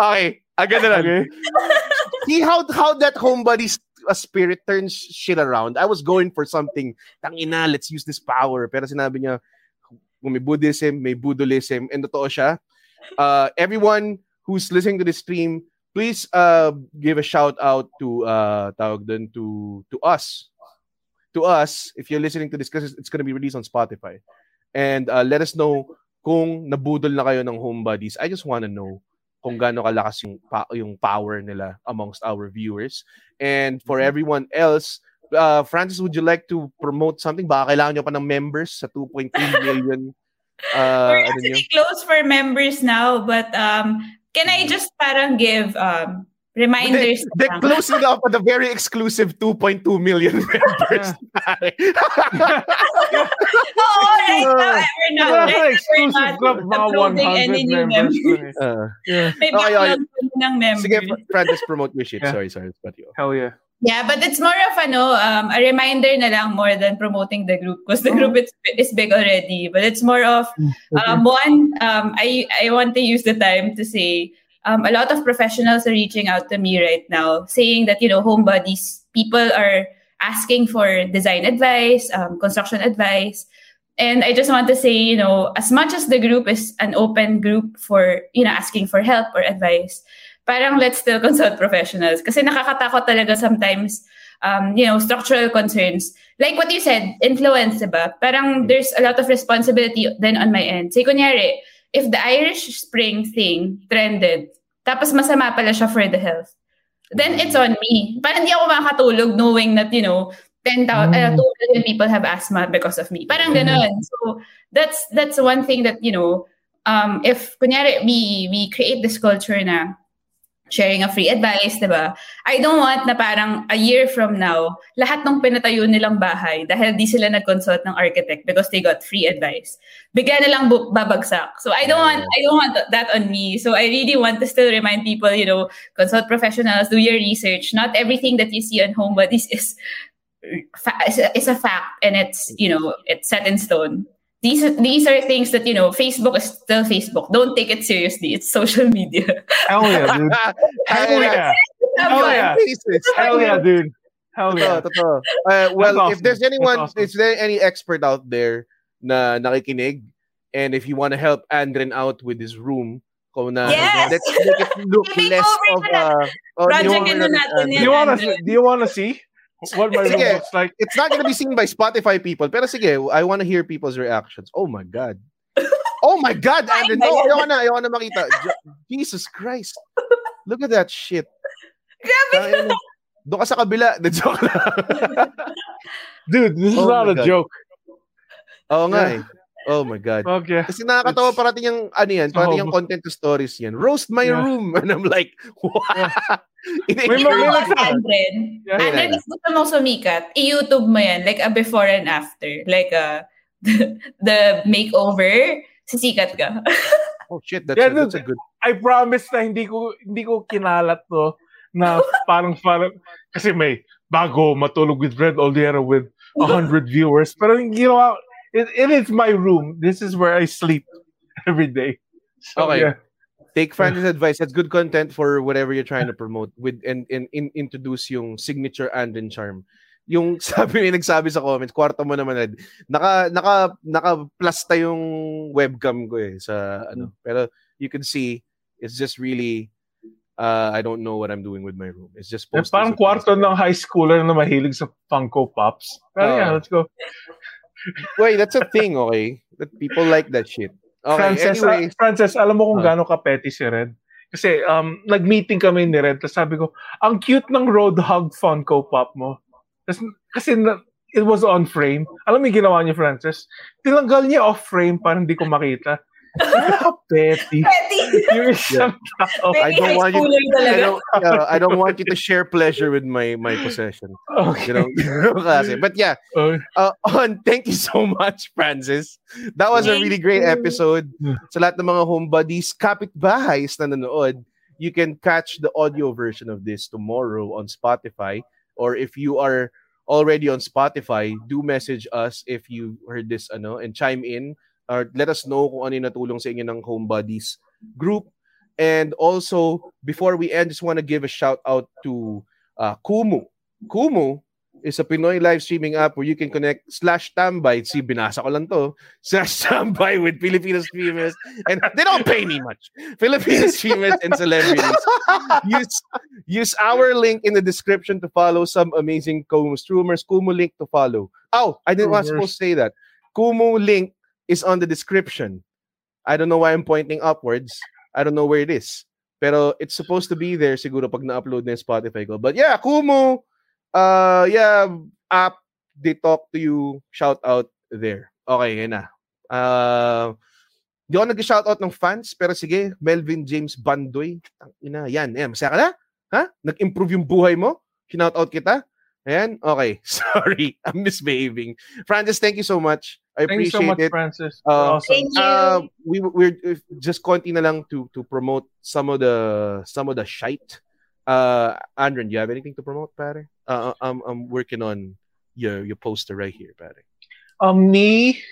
okay, agad na lang. Okay. See how how that home buddy s- uh, spirit turns shit around. I was going for something, tangina, let's use this power. Pero sinabi niya, kung may Buddhism, may Buddhism, and totoo siya. Uh, everyone who's listening to this stream, please uh, give a shout out to uh, tawag dun, to to us. To us, if you're listening to this, because it's going to be released on Spotify. And uh, let us know kung nabudol na kayo ng home buddies. I just want to know kung gaano kalakas yung, pa- yung power nila amongst our viewers. And for everyone else, uh, Francis, would you like to promote something? Baka kailangan nyo pa ng members sa 2.3 (laughs) million uh, We're ano actually close for members now, but um, can I just parang give um, reminders? they lang? close it up at a very exclusive 2.2 million (laughs) members. (laughs) Oo, right now, we're not, right now, we're exclusive not club, mga uploading 100 any new members. members. uh, Yeah. May Okay, okay. ng members. sige, Francis, promote your shit. Yeah. Sorry, sorry. But you. Hell yeah. Yeah, but it's more of ano, um, a reminder na lang more than promoting the group because the group is, is big already. But it's more of um, one, um, I I want to use the time to say um, a lot of professionals are reaching out to me right now saying that, you know, home buddies, people are asking for design advice, um, construction advice. And I just want to say, you know, as much as the group is an open group for, you know, asking for help or advice, parang let's still consult professionals. Kasi nakakatakot talaga sometimes, um, you know, structural concerns. Like what you said, influence, diba? Parang there's a lot of responsibility then on my end. Say, kunyari, if the Irish Spring thing trended, tapos masama pala siya for the health, then it's on me. Parang hindi ako makakatulog knowing that, you know, 10,000, uh, 2 million people have asthma because of me. Parang ganun. So that's that's one thing that, you know, um, if kunyari we, we create this culture na sharing a free advice, di ba? I don't want na parang a year from now, lahat ng pinatayo nilang bahay dahil di sila nag-consult ng architect because they got free advice. Bigla na lang bu- babagsak. So I don't want I don't want that on me. So I really want to still remind people, you know, consult professionals, do your research. Not everything that you see on Home Buddies is is a, is a fact and it's, you know, it's set in stone these these are things that you know facebook is still facebook don't take it seriously it's social media Hell yeah, dude. (laughs) Hell yeah. Hell yeah. Hell yeah, dude. Hell yeah. Totoo, totoo. Uh, well, That's if there's anyone, awesome. is there any expert out there na nakikinig? And if you want to help Andren out with his room, kung na, Yes! let's make it look less of na a... Oh, Project you want ano na- natin Do you wanna Andrew. do you wanna see what my room looks like? It's not gonna be seen by Spotify people, pero sige, I want to hear people's reactions. Oh my God. Oh my God, Andren. No, ayoko na, ayoko na makita. Jo- Jesus Christ. Look at that shit. Grabe Tangina. Doon ka sa kabila. The (laughs) joke lang. (laughs) Dude, this is Oh not a God. joke. Oo nga eh. Oh my God. Okay. Kasi nakakatawa It's- parating yung, ano yan, parating yung Oh. content to stories yan. Roast my Yeah. room. (laughs) And I'm like, what? (laughs) May You mga- know may what, nagsa- Andren? Yeah. Andren, if gusto mo sumikat, i-YouTube mo yan, like a before and after. Like (laughs) a, the makeover, sisikat ka. Oh shit, that's, Yeah, a, that's a good... I promise na hindi ko hindi ko kinalat to na parang parang kasi may bago matulog with Red Oldiera with 100 viewers. Pero yung ginawa, it, it is my room. This is where I sleep (laughs) every day. So, Okay. yeah. Take Francis' advice. That's good content for whatever you're trying to promote with and, and, in introduce yung signature Andren charm. Yung (laughs) sabi may nagsabi sa comments, kwarto mo naman Red. Naka naka naka plus ta yung webcam ko eh sa ano. Pero you can see it's just really uh, I don't know what I'm doing with my room. It's just Eh, posters parang kwarto ng high schooler na mahilig sa Funko Pops. Pero Oo. yeah, let's go. Wait, that's a thing, okay? That people like that shit. Okay, Frances, anyway. ah, Frances, alam mo kung Ah. gaano ka-petty si Red? Kasi um, nag-meeting kami ni Red, tapos sabi ko, ang cute ng Road Roadhog Funko Pop mo. Tas, kasi na, it was on frame. Alam mo yung ginawa niya, Frances? Tinanggal niya off frame para hindi ko makita. Napaka-petty. Petty. yung isang tao. I don't want you- schooler I don't, uh, I don't want you to share pleasure with my my possession. Okay. You know, (laughs) Kasi- but yeah, uh, (laughs) on, thank you so much, Francis. That was a really great you. episode. Yeah. Sa lahat ng mga home buddies, kapitbahays na nanood, you can catch the audio version of this tomorrow on Spotify. Or if you are already on Spotify, do message us if you heard this ano and chime in or let us know kung ano yung natulong sa inyo ng home buddies group. And also, before we end, just want to give a shout out to uh, Kumu. Kumu is a Pinoy live streaming app where you can connect slash tambay. See, binasa ko lang to. Slash tambay with Filipino streamers. And they don't pay me much. Filipino streamers and celebrities. Use, use our link in the description to follow some amazing Kumu streamers. Kumu link to follow. Oh, I didn't want to say that. Kumu link is on the description. I don't know why I'm pointing upwards. I don't know where it is. Pero it's supposed to be there siguro pag na-upload na Spotify ko. But yeah, Kumu, uh, yeah, app, they talk to you, shout out there. Okay, yun na. Uh, di ako nag-shoutout ng fans, pero sige, Melvin James Bandoy. Ina, yan, yan. Masaya ka na? Ha? Nag-improve yung buhay mo? Shoutout kita? Ayan? Okay. (laughs) Sorry. I'm misbehaving. Francis, thank you so much. I thank you appreciate so much, it. Frances. Uh, awesome. Thank you. Uh, we we're uh, just konti na lang to to promote some of the some of the shite. Uh, Andren, do you have anything to promote, pare? Uh, I'm I'm working on your your poster right here, pare. Um, me,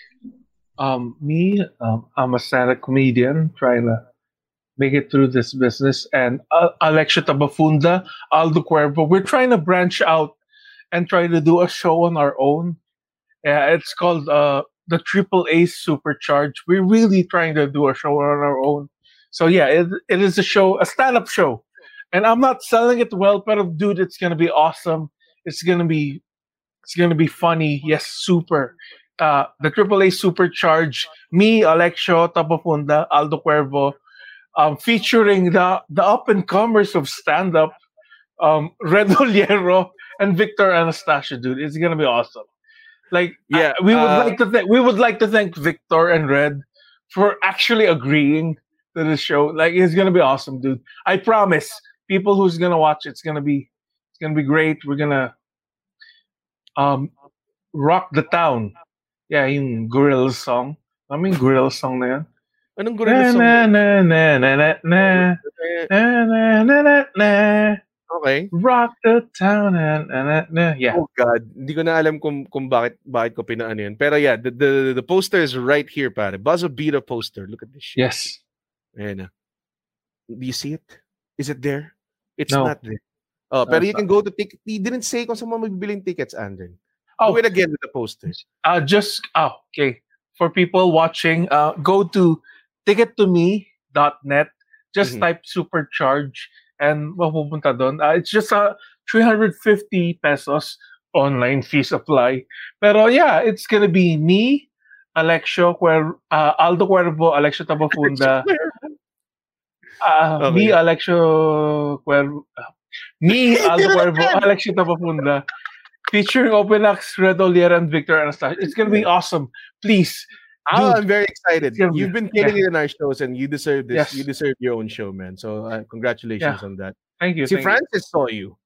um, me, um, I'm a stand-up comedian trying to make it through this business. And uh, Alexio Tabafunda, Aldo Cuervo, we're trying to branch out and try to do a show on our own. Yeah, it's called uh, the Triple A Supercharge. We're really trying to do a show on our own. So yeah, it, it is a show, a stand-up show. And I'm not selling it well, but dude, it's gonna be awesome. It's gonna be it's gonna be funny. Yes, super. Uh, the AAA Supercharge, me, Alexio Tabafunda, Aldo Cuervo, um, featuring the the up and comers of stand up, um, (laughs) Red Ollero and Victor Anastacio, dude. It's gonna be awesome. Like, yeah, we would uh, like to thank we would like to thank Victor and Red for actually agreeing to the show. Like, it's gonna be awesome, dude. I promise. People who's gonna watch it's gonna be it's gonna be great. We're gonna um rock the town. Yeah, yung Gorillaz song. I mean Gorillaz song na yan. Anong Gorillaz song? Na na na na na na na na na na na Okay. Rock the town and, and, and yeah. Oh God, hindi ko na alam kung kung bakit bakit ko pinaano yun. Pero yeah, the, the the poster is right here, pare. Buzz of Beta poster. Look at this shit. Yes. Ayan. Do you see it? Is it there? It's no. not there. Oh, pero you can go to ticket. He didn't say kung saan mo mabibiling tickets, Andren. Oh, do it again with the posters. Uh, just oh, okay. For people watching, uh, go to ticket2me.net. Just mm-hmm. type supercharge and mapupunta doon. Uh, it's just a uh, 350 pesos online fee supply. Pero yeah, it's gonna be me, Alexio, Cuer- uh, Aldo Cuervo, Alexio Tabafunda. Uh, okay. Me, Alexio Cuervo. Uh, me, (laughs) Aldo Cuervo, Alexio Tabafunda. Featuring Open Acts, Red Ollero, and Victor Anastacio. It's gonna be awesome. Please Oh, I'm very excited. You've been killing yeah. it in our shows, and you deserve this. Yes. You deserve your own show, man. So uh, congratulations yeah. on that. Thank you. See, thank Frances you. saw you,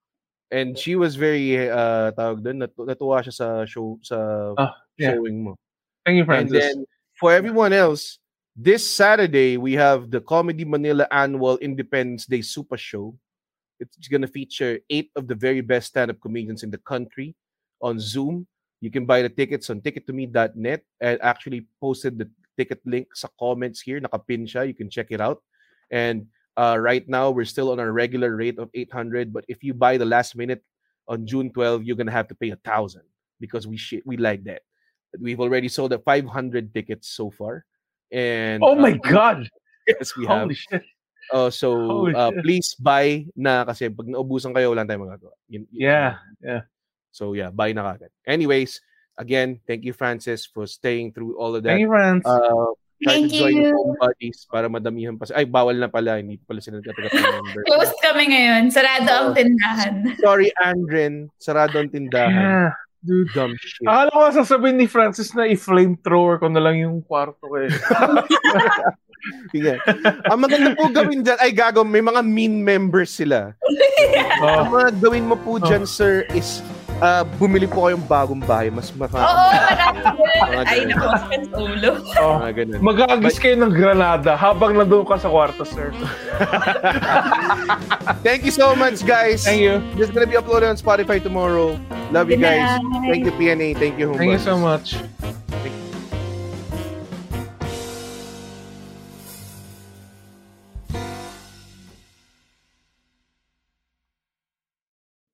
and she was very uh tawag dun, nat- natuwa siya sa show sa oh, yeah. showing mo. Thank you, Francis. And then for everyone else, this Saturday we have the Comedy Manila Annual Independence Day Super Show. It's going to feature eight of the very best stand-up comedians in the country on Zoom you can buy the tickets on ticket2me.net and actually posted the ticket link sa comments here. Nakapin siya. You can check it out. And uh, right now, we're still on our regular rate of 800. But if you buy the last minute on June 12, you're going to have to pay a thousand because we sh- we like that. We've already sold 500 tickets so far. And oh my uh, God. (laughs) Yes, we have. Holy shit. Uh, so uh, please buy na kasi pag naubusan kayo, wala tayong magagawa. Yun, yun, yeah, yeah. So yeah, buy na kagad. Anyways, again, thank you Francis for staying through all of that. Thank you, Francis. Uh, Thank to join you. buddies para madamihan pa. Ay, bawal na pala. Hindi pala sila nagkataga-member. (laughs) Closed kami ngayon. Sarado ang tindahan. Sorry, Andren. Sarado ang tindahan. Yeah. Dude, dumb shit. Akala ko sasabihin ni Francis na i-flamethrower ko na lang yung kwarto ko eh. (laughs) Sige. Ang maganda po gawin dyan, ay gago, may mga mean members sila. (laughs) yeah. oh. Ang mga gawin mo po dyan, oh. sir, is uh, bumili po kayong bagong bahay, mas maka... Oo, marami Ay, naku, ulo. Oh, ganun. Mag-aagis kayo ng granada habang nandun ka sa kwarto, sir. (laughs) Thank you so much, guys. Thank you. This is gonna be uploaded on Spotify tomorrow. Love you guys. Thank you, PNA. Thank you, Humbug. Thank you so much.